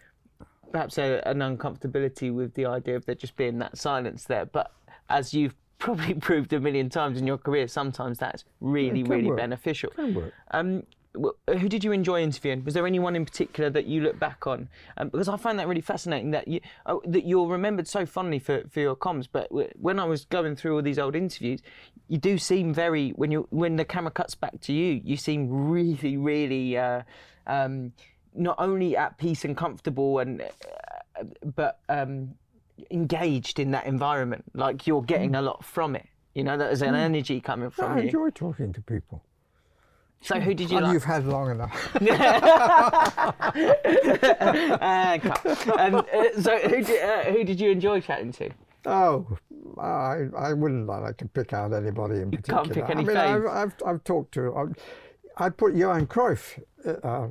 perhaps a, an uncomfortability with the idea of there just being that silence there. But as you've probably proved a million times in your career, sometimes that's really really work. beneficial. Can work. Um, who did you enjoy interviewing? Was there anyone in particular that you look back on? Um, because I find that really fascinating that you oh, that you're remembered so fondly for, for your comms. But w- when I was going through all these old interviews, you do seem very when you when the camera cuts back to you, you seem really really uh, um, not only at peace and comfortable and uh, but um, engaged in that environment. Like you're getting a lot from it. You know, there's an energy coming from I you. enjoy talking to people. So who did you And like? you've had long enough. and cut. Um, uh, so who did, uh, who did you enjoy chatting to? Oh, I, I wouldn't like to pick out anybody in particular. can't pick any I mean, I've. I've, I've talked to, I've, I'd put Johan Cruyff uh,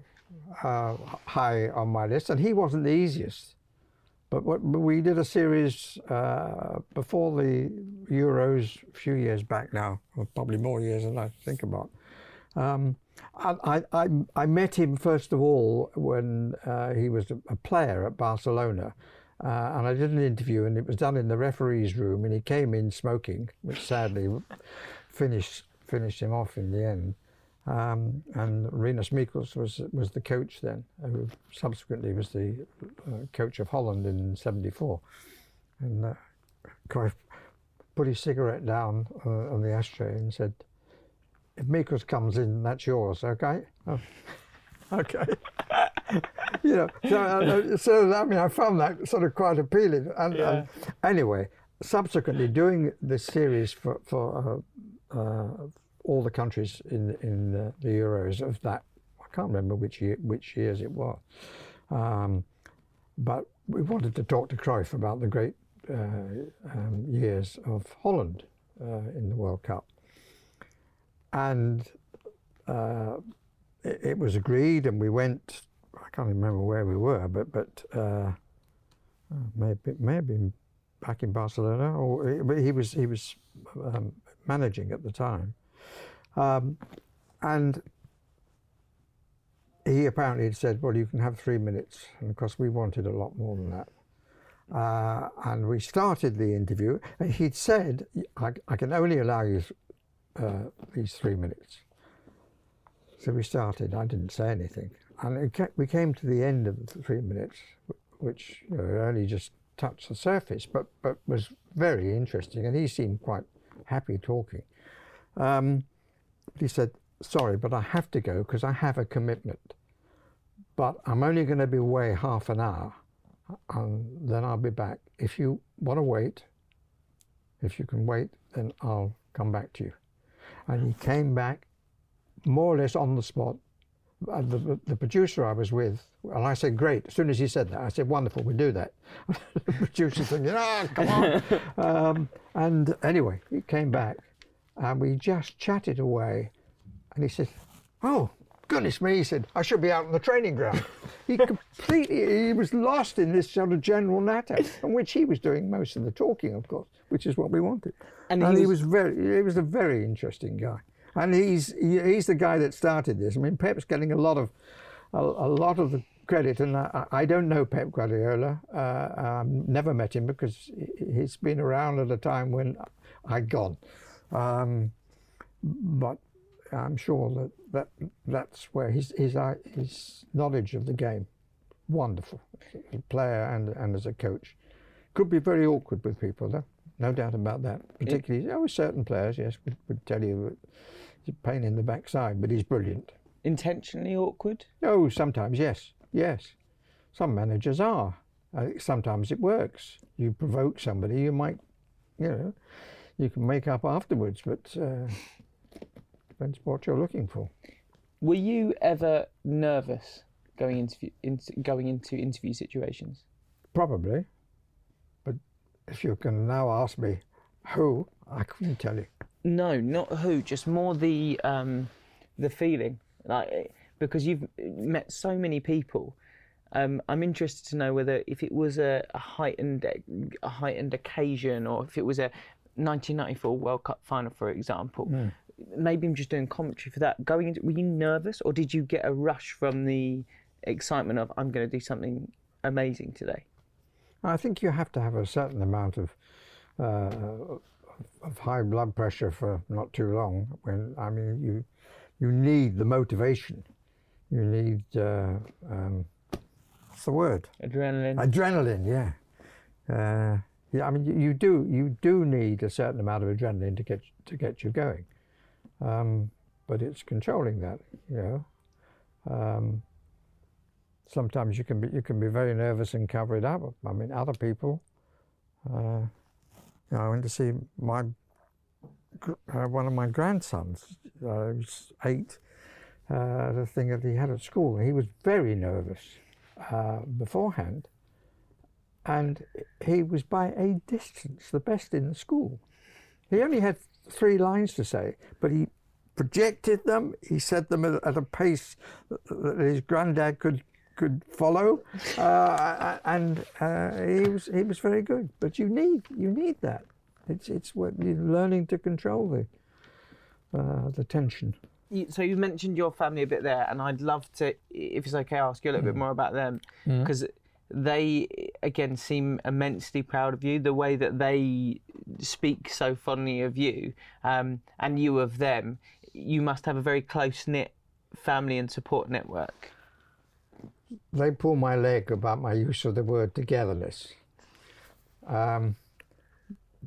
uh, high on my list, and he wasn't the easiest. But what we did a series uh, before the Euros a few years back now, or probably more years than I think about. Um, I, I, I, met him first of all when uh, he was a, a player at Barcelona. Uh, and I did an interview, and it was done in the referee's room. And he came in smoking, which sadly finished finished him off in the end. Um, and Rinus Michels was was the coach then, who subsequently was the uh, coach of Holland in '74. And uh, Cruyff put his cigarette down uh, on the ashtray and said, "If Michels comes in, that's yours, okay?" Oh, okay. you know, so, uh, so I mean, I found that sort of quite appealing. And, Yeah. and anyway, subsequently doing this series for for uh, uh, all the countries in in uh, the Euros of that, I can't remember which year, which years it was, um, but we wanted to talk to Cruyff about the great uh, um, years of Holland uh, in the World Cup, and uh, it, it was agreed, and we went. I can't remember where we were, but but uh, maybe maybe back in Barcelona, or but he was he was um, managing at the time, um, and he apparently had said, "Well, you can have three minutes," and of course we wanted a lot more than that. Uh, and we started the interview, and he'd said, "I, I can only allow you uh, these three minutes." So we started. I didn't say anything, and ca- we came to the end of the three minutes, which you know, only just touched the surface, but but was very interesting, and he seemed quite happy talking. Um, he said, "Sorry, but I have to go because I have a commitment. But I'm only going to be away half an hour, and then I'll be back. If you want to wait, if you can wait, then I'll come back to you." And he came back more or less on the spot. The, the, the producer I was with, and I said, great. As soon as he said that, I said, wonderful, we'll do that. the producer thinking, ah, come on. um, and anyway, he came back and we just chatted away. And he said, oh, goodness me, he said, I should be out on the training ground. he completely, he was lost in this sort of general natter, in which he was doing most of the talking, of course, which is what we wanted. And And, he he, was- was, very, he was a very interesting guy. And he's he, he's the guy that started this. I mean, Pep's getting a lot of a, a lot of the credit, and I, I don't know Pep Guardiola. Uh, um, never met him because he- he's been around at a time when I'd gone. Um, but I'm sure that, that that's where his his his knowledge of the game, wonderful, player and and as a coach. Could be very awkward with people though, no doubt about that. Particularly, oh, certain players, yes, would, would tell you he's a pain in the backside, but he's brilliant. Intentionally awkward. Oh, sometimes yes, yes. Some managers are. Uh, sometimes it works. You provoke somebody, you might, you know, you can make up afterwards, but uh, depends what you're looking for. Were you ever nervous going into, into going into interview situations? Probably. If you can now ask me who, I couldn't tell you. No, not who. Just more the um, the feeling, like because you've met so many people. Um, I'm interested to know whether if it was a, a heightened a heightened occasion, or if it was a 1994 World Cup final, for example. Maybe I'm just doing commentary for that. Going into, were you nervous, or did you get a rush from the excitement of I'm going to do something amazing today? I think you have to have a certain amount of uh, of high blood pressure for not too long. When I mean, you you need the motivation. You need uh, um, what's the word? Adrenaline. Adrenaline. Yeah. Uh, yeah. I mean, you, you do you do need a certain amount of adrenaline to get to get you going. Um, but it's controlling that. You know. Um, sometimes you can be you can be very nervous and cover it up. I mean, other people. Uh, you know, I went to see my uh, one of my grandsons. Uh, was eight. Uh, the thing that he had at school, he was very nervous uh, beforehand, and he was by a distance the best in the school. He only had three lines to say, but he projected them. He said them at, a pace that his granddad could could follow, uh, and uh, he was he was very good. But you need you need that. It's it's what you're learning to control the uh, the tension. So you mentioned your family a bit there, and I'd love to, if it's okay, ask you a little bit more about them because they again seem immensely proud of you. The way that they speak so fondly of you, um, and you of them, you must have a very close knit family and support network. They pull my leg about my use of the word togetherness, um,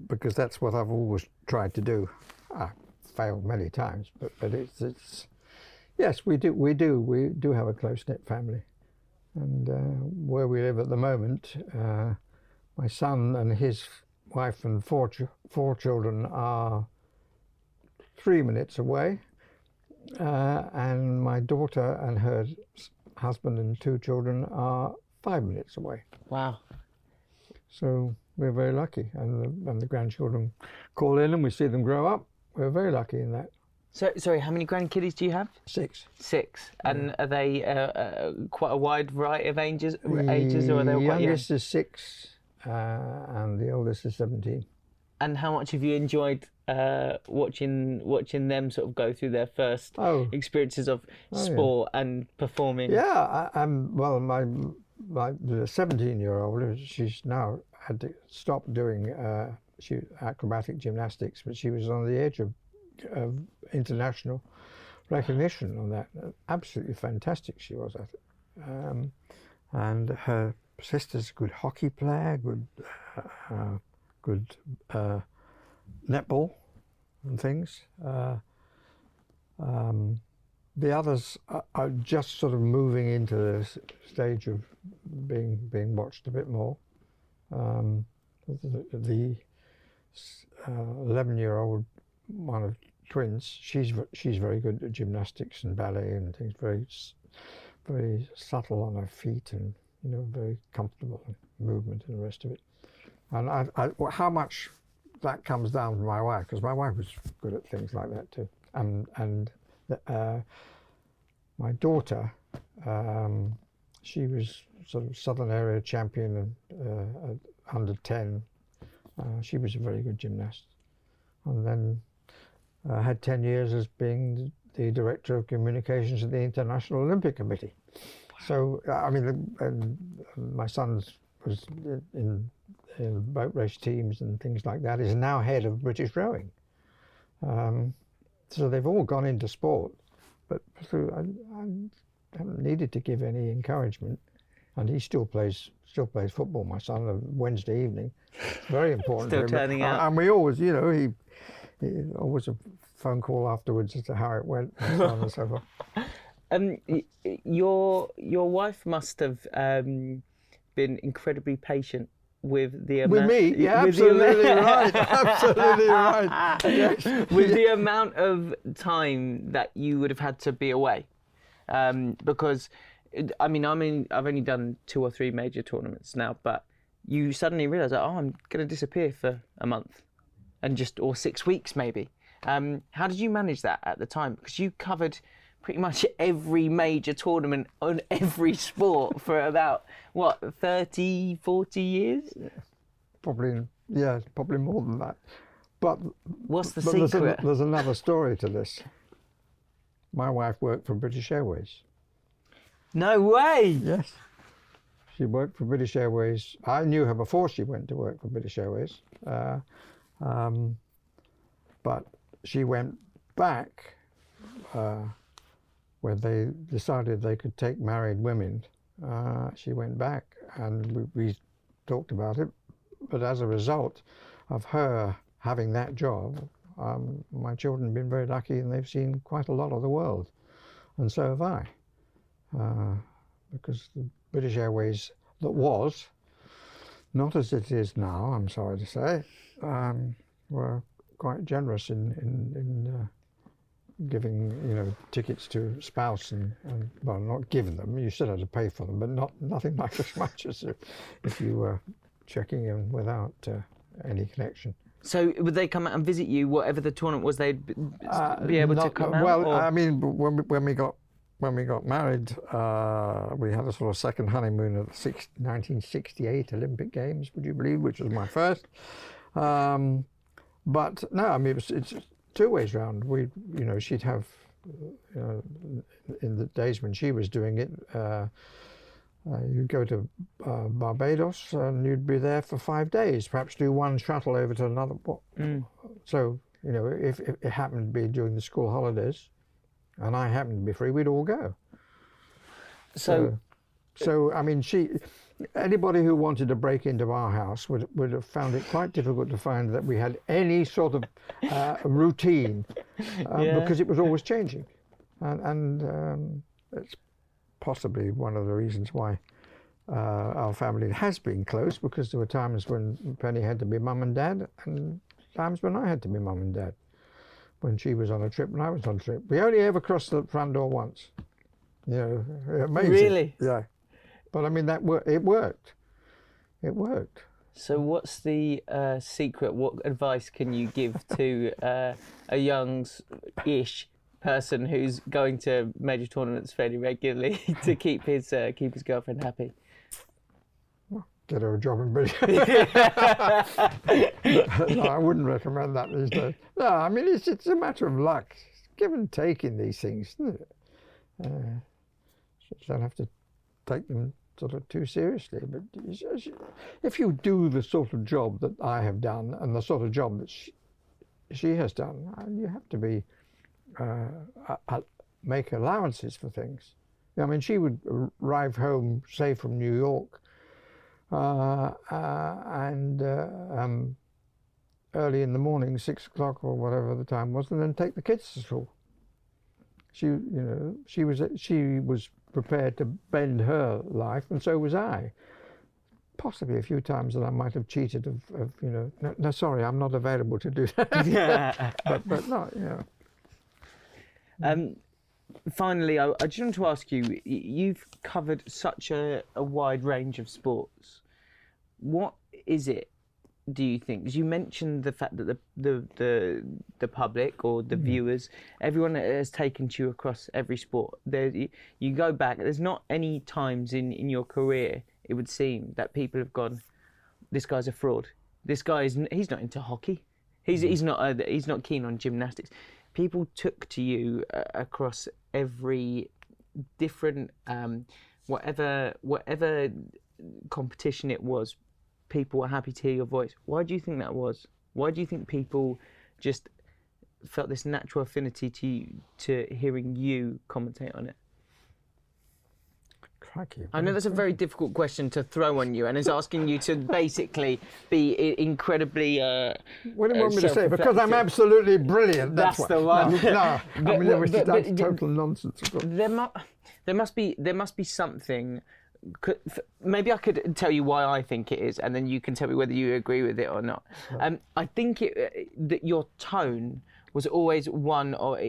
because that's what I've always tried to do. I failed many times, but but it's it's yes, we do we do we do have a close knit family. And uh, where we live at the moment, uh, my son and his wife and four ch- four children are three minutes away, uh, and my daughter and her husband and two children are five minutes away. Wow. So we're very lucky, and the, and the grandchildren call in and we see them grow up. We're very lucky in that. So sorry, how many grandkiddies do you have? Six. Six. And are they uh, uh, quite a wide variety of ages, ages or are they all quite young? youngest is six, uh, and the oldest is seventeen. And how much have you enjoyed uh, watching watching them sort of go through their first Oh, experiences of yeah. sport and performing? yeah. I, I'm well. My my seventeen-year-old. She's now had to stop doing uh, she acrobatic gymnastics, but she was on the edge of, of international recognition on that. Absolutely fantastic she was at it. Um, and her sister's a good hockey player, good uh, good uh, netball and things. Uh, um, the others are, are just sort of moving into the s- stage of being being watched a bit more. Um, the, the eleven-year-old one of twins, she's she's very good at gymnastics and ballet and things. Very very subtle on her feet and you know very comfortable movement and the rest of it. And I, I, how much that comes down to my wife because my wife was good at things like that too. And and the, uh, my daughter, um, she was sort of southern area champion and uh, under ten. Uh, she was a very good gymnast, and then uh, had ten years as being the director of communications at the International Olympic Committee. So I mean, the- my son's was in, in boat race teams and things like that. Is now head of British rowing. Um, so they've all gone into sport, but through, I, I haven't needed to give any encouragement, and he still plays still plays football. My son on Wednesday evening, it's very important. Still to him. turning And- out. and we always, you know, he, he always a phone call afterwards as to how it went and so on and so forth. Um, y- y- your your wife must have um, been incredibly patient with the With me, yeah, with absolutely right, absolutely right. Yes. with the amount of time that you would have had to be away, um, because I mean, I mean, I've only done two or three major tournaments now, but you suddenly realise, that, oh, I'm going to disappear for a month, and just or six weeks maybe. Um, how did you manage that at the time? Because you covered pretty much every major tournament on every sport for about what 30 40 years Probably, yeah, probably more than that. But what's the But there's, secret an, there's another story to this. My wife worked for British Airways. no way Yes. She worked for British Airways. I knew her before she went to work for British Airways. Uh, um, but she went back uh, when they decided they could take married women. Uh, she went back and we, we talked about it. But as a result of her having that job, um, my children have been very lucky and they've seen quite a lot of the world. And so have I. Uh, because the British Airways that was, not as it is now, I'm sorry to say, um, were quite generous in, in, in uh, giving you know tickets to spouse and, and well not giving them you still had to pay for them but not nothing like as much as if, if you were checking in without uh, any connection So would they come out and visit you, whatever the tournament was? They'd Uh, be able to not- come out. Well, I mean, when we, when we got when we got married, uh, we had a sort of second honeymoon at the six, 1968 Olympic Games. Would you believe? Which was my first. Um, but no, I mean, it's, it's two ways round. We, you know, she'd have, you know, in the days when she was doing it. Uh, uh, you'd go to uh, Barbados and you'd be there for five days, perhaps do one shuttle over to another. Mm. So, you know, if, if it happened to be during the school holidays and I happened to be free, we'd all go. so so I mean, she, anybody who wanted to break into our house would, would have found it quite difficult to find that we had any sort of uh, routine uh, Yeah. because it was always changing. And, and um, it's possibly one of the reasons why uh, our family has been close because there were times when Penny had to be mum and dad and times when I had to be mum and dad. When she was on a trip and I was on a trip. We only ever crossed the front door once. You know, amazing. Really? Yeah. But I mean, that wor- it worked. It worked. So, what's the uh, secret? What advice can you give to uh, a young-ish person who's going to major tournaments fairly regularly to keep his uh, keep his girlfriend happy? Get her a job in British. no, I wouldn't recommend that these days. No, I mean it's it's a matter of luck, it's give and take in these things. Isn't it? Uh, you don't have to take them sort of too seriously. But if you do the sort of job that I have done and the sort of job that she, she has done, uh, you have to be uh, make allowances for things. I mean, she would arrive home, say from New York, uh, uh, and uh, um, early in the morning, six o'clock or whatever the time was, and then take the kids to school. She, you know, she was she was prepared to bend her life, and so was I. Possibly a few times that I might have cheated of, of you know, no, no, sorry, I'm not available to do that. but but not, you know. Um, finally, I, I just want to ask you: you've covered such a, a wide range of sports. What is it? Do you think? Because you mentioned the fact that the the the, the public or the mm. viewers, everyone has taken to you across every sport. There, you, go back. There's not any times in in your career it would seem that people have gone, this guy's a fraud. This guy is he's not into hockey. He's mm. he's not uh, he's not keen on gymnastics. People took to you uh, across every different um, whatever whatever competition it was people were happy to hear your voice. Why do you think that was? Why do you think people just felt this natural affinity to to hearing you commentate on it? Crikey, I know that's a very difficult question to throw on you, and is asking you to basically be incredibly. Uh, what do you want me to say? Because I'm absolutely brilliant. That's, that's the one. No, no but, I mean, but, but, that's total nonsense. There, mu- there must be there must be something could, maybe I could tell you why I think it is, and then you can tell me whether you agree with it or not. Um, I think it, uh, that your tone was always one, or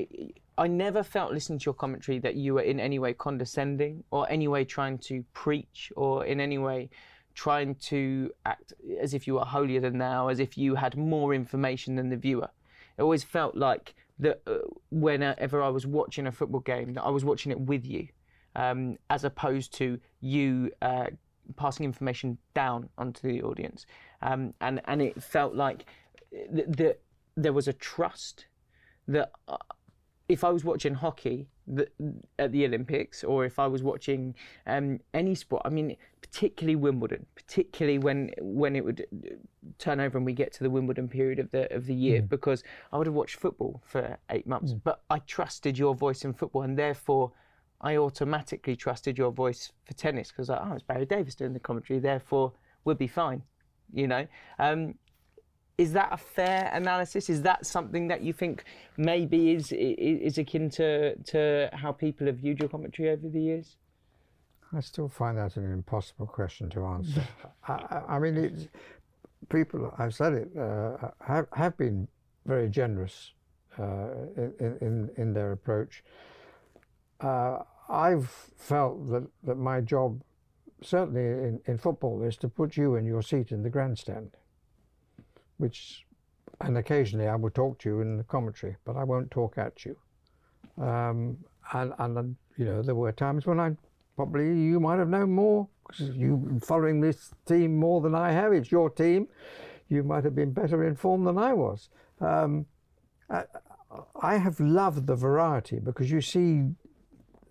I never felt listening to your commentary that you were in any way condescending, or any way trying to preach, or in any way trying to act as if you were holier than thou, as if you had more information than the viewer. It always felt like that uh, whenever I was watching a football game, that I was watching it with you um, as opposed to you uh, passing information down onto the audience. Um, and and it felt like th- that there was a trust that uh, if I was watching hockey the, at the Olympics, or if I was watching um, any sport, I mean, particularly Wimbledon, particularly when when it would turn over and we get to the Wimbledon period of the of the year, mm. because I would have watched football for eight months, mm. but I trusted your voice in football, and therefore I automatically trusted your voice for tennis because like, oh, it's Barry Davies doing the commentary, therefore we'll be fine. You know, um, is that a fair analysis? Is that something that you think maybe is is akin to to how people have viewed your commentary over the years? I still find that an impossible question to answer. I, I, mean, people, I've said it, uh, have, have been very generous uh, in, in, in their approach. Uh, I've felt that, that my job, certainly in, in football, is to put you in your seat in the grandstand, which, and occasionally I will talk to you in the commentary, but I won't talk at you. Um, and, and, you know, there were times when I probably, you might have known more, because you've been following this team more than I have. It's your team. You might have been better informed than I was. Um, I, I have loved the variety because you see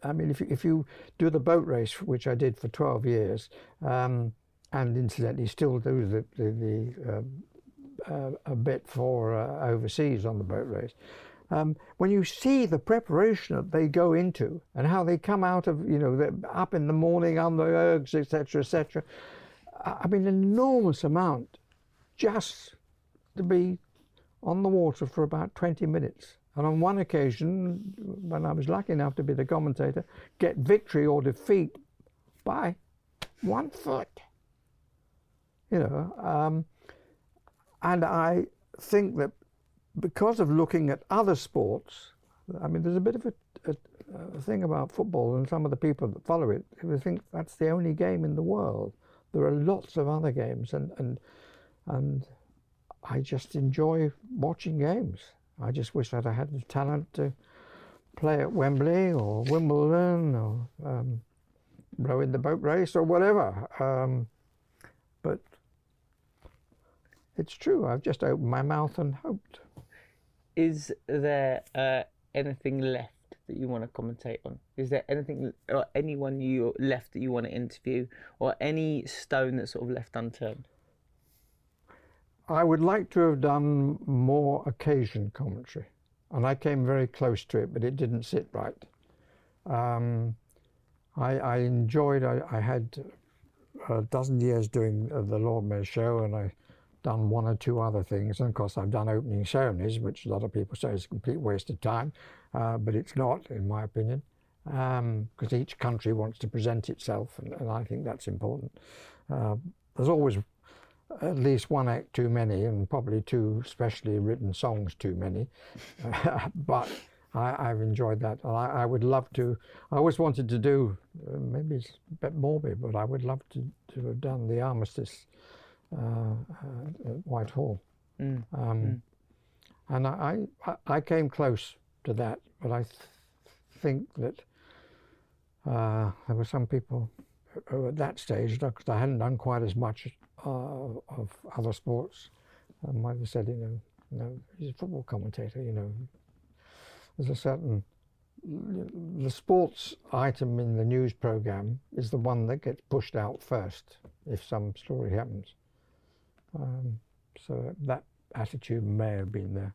I mean, if you, if you do the boat race, which I did for 12 years, um, and incidentally still do the, the, the um, uh, a bit for uh, overseas on the boat race. Um, when you see the preparation that they go into and how they come out of, you know, up in the morning on the ergs, etc., etc., I mean, an enormous amount just to be on the water for about 20 minutes and on one occasion, when I was lucky enough to be the commentator, get victory or defeat by one foot. You know, um, and I think that because of looking at other sports, I mean, there's a bit of a, a, a thing about football and some of the people that follow it who think that's the only game in the world. There are lots of other games, and and and I just enjoy watching games. I just wish that I had the talent to play at Wembley or Wimbledon or um, row in the boat race or whatever. Um, but it's true. I've just opened my mouth and hoped. Is there uh, anything left that you want to commentate on? Is there anything or anyone you left that you want to interview, or any stone that's sort of left unturned? I would like to have done more occasion commentary, and I came very close to it, but it didn't sit right. Um, I, I, enjoyed. I, I, had a dozen years doing the Lord Mayor show, and I done one or two other things. And of course, I've done opening ceremonies, which a lot of people say is a complete waste of time, uh, but it's not, in my opinion, because um, each country wants to present itself, and, and I think that's important. Uh, there's always at least one act too many, and probably two specially written songs too many. but I, have enjoyed that. I, I, would love to. I always wanted to do. Uh, maybe it's a bit morbid, but I would love to, to have done the armistice uh, uh, at Whitehall. Mm. Um, mm. And I, I, I came close to that, but I th think that uh, there were some people at that stage because I hadn't done quite as much uh, of other sports. Might have said, you know, you know, he's a football commentator, you know. There's a certain the sports item in the news program is the one that gets pushed out first if some story happens. Um, so that attitude may have been there.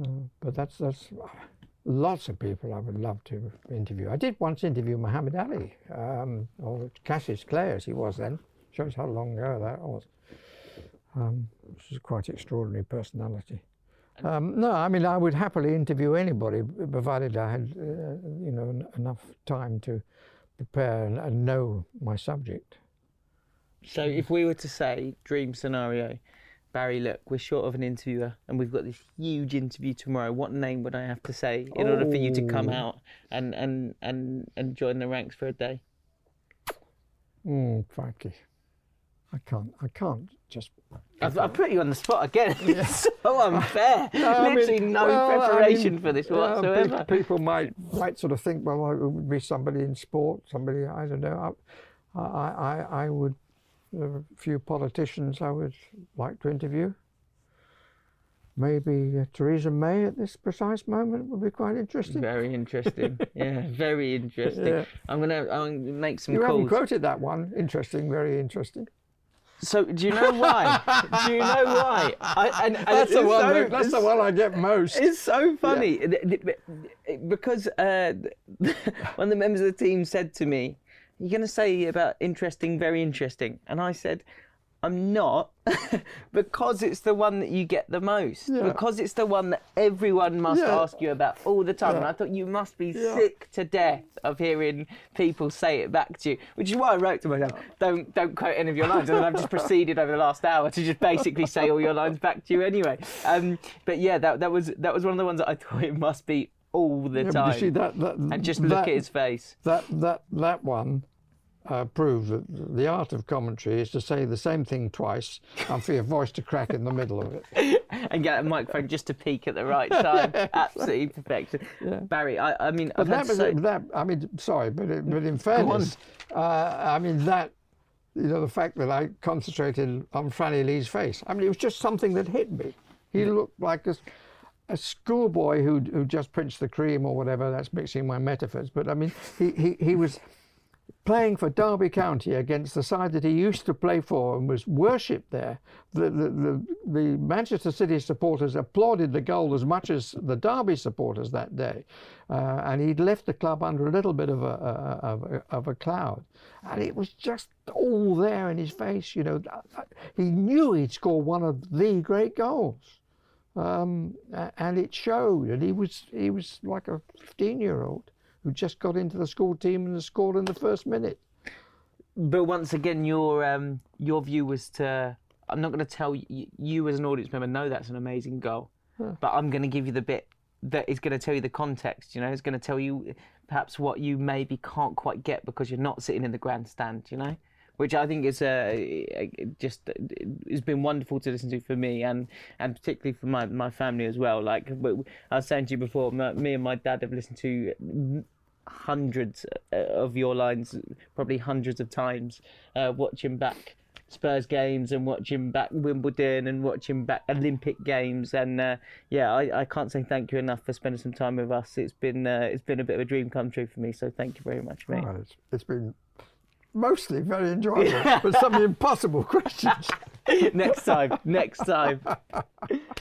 Uh, but that's that's lots of people I would love to interview. I did once interview Muhammad Ali, um, or Cassius Clay as he was then. Shows how long ago that was. Um, which is quite extraordinary personality. Um, no, I mean I would happily interview anybody, provided I had, uh, you know, enough time to prepare and, and, know my subject. So, if we were to say dream scenario, Barry, look, we're short of an interviewer, and we've got this huge interview tomorrow. What name would I have to say in oh. order for you to come oh. out and and and and join the ranks for a day? Hmm, crikey. I can't. I can't just. I've, I've, put you on the spot again. Yeah. It's so unfair. no, Literally mean, no well, preparation I mean, for this whatsoever. people might might sort of think, well, it would be somebody in sport, somebody I don't know. I I I would. There are a few politicians I would like to interview. Maybe uh, Theresa May at this precise moment would be quite interesting. Very interesting. yeah, very interesting. Yeah. I'm gonna I'm gonna make some. You calls. haven't quoted that one. Interesting. Very interesting. So do you know why? do you know why? I, and, and that's the one. So, that's the one I get most. It's so funny yeah. because uh, one of the members of the team said to me, "You're going to say about interesting, very interesting," and I said, I'm not because it's the one that you get the most. Yeah. Because it's the one that everyone must yeah. ask you about all the time. Yeah. And I thought you must be sick to death of hearing people say it back to you. Which is why I wrote to myself, don't don't quote any of your lines. And I've just proceeded over the last hour to just basically say all your lines back to you anyway. Um, but yeah, that that was that was one of the ones that I thought it must be all the time. See that, that and just that, look at his face. That that that one uh, prove that the art of commentary is to say the same thing twice and for your voice to crack in the middle of it. and get a microphone just to peak at the right time. yeah, Absolutely perfection. Yeah. Barry, I, I mean, but that, so... that, I mean, sorry, but, it, but in fairness, uh, I mean, that, you know, the fact that I concentrated on Franny Lee's face, I mean, it was just something that hit me. He yeah. looked like a, a schoolboy who who just pinched the cream or whatever. That's mixing my metaphors, but I mean, he he, he was playing for Derby County against the side that he used to play for and was worshipped there. The, the, the, the, Manchester City supporters applauded the goal as much as the Derby supporters that day. Uh, and he'd left the club under a little bit of a, a, of a, of a cloud. And it was just all there in his face. You know, he knew he'd score one of the great goals. um, and it showed. And he was he was like a 15 year old who just got into the school team and scored in the first minute. But once again, your um, your view was to. I'm not going to tell you, you as an audience member. No, that's an amazing goal, but I'm going to give you the bit that is going to tell you the context. You know, it's going to tell you perhaps what you maybe can't quite get because you're not sitting in the grandstand. You know, which I think is uh, just it's been wonderful to listen to for me and and particularly for my my family as well. Like I was saying to you before, my, me and my dad have listened to hundreds uh, of your lines, probably hundreds of times, uh, watching back Spurs games and watching back Wimbledon and watching back Olympic games. And uh, yeah, I, I can't say thank you enough for spending some time with us. It's been uh, it's been a bit of a dream come true for me. So thank you very much, mate. It's been mostly very enjoyable, but some impossible questions. next time, next time.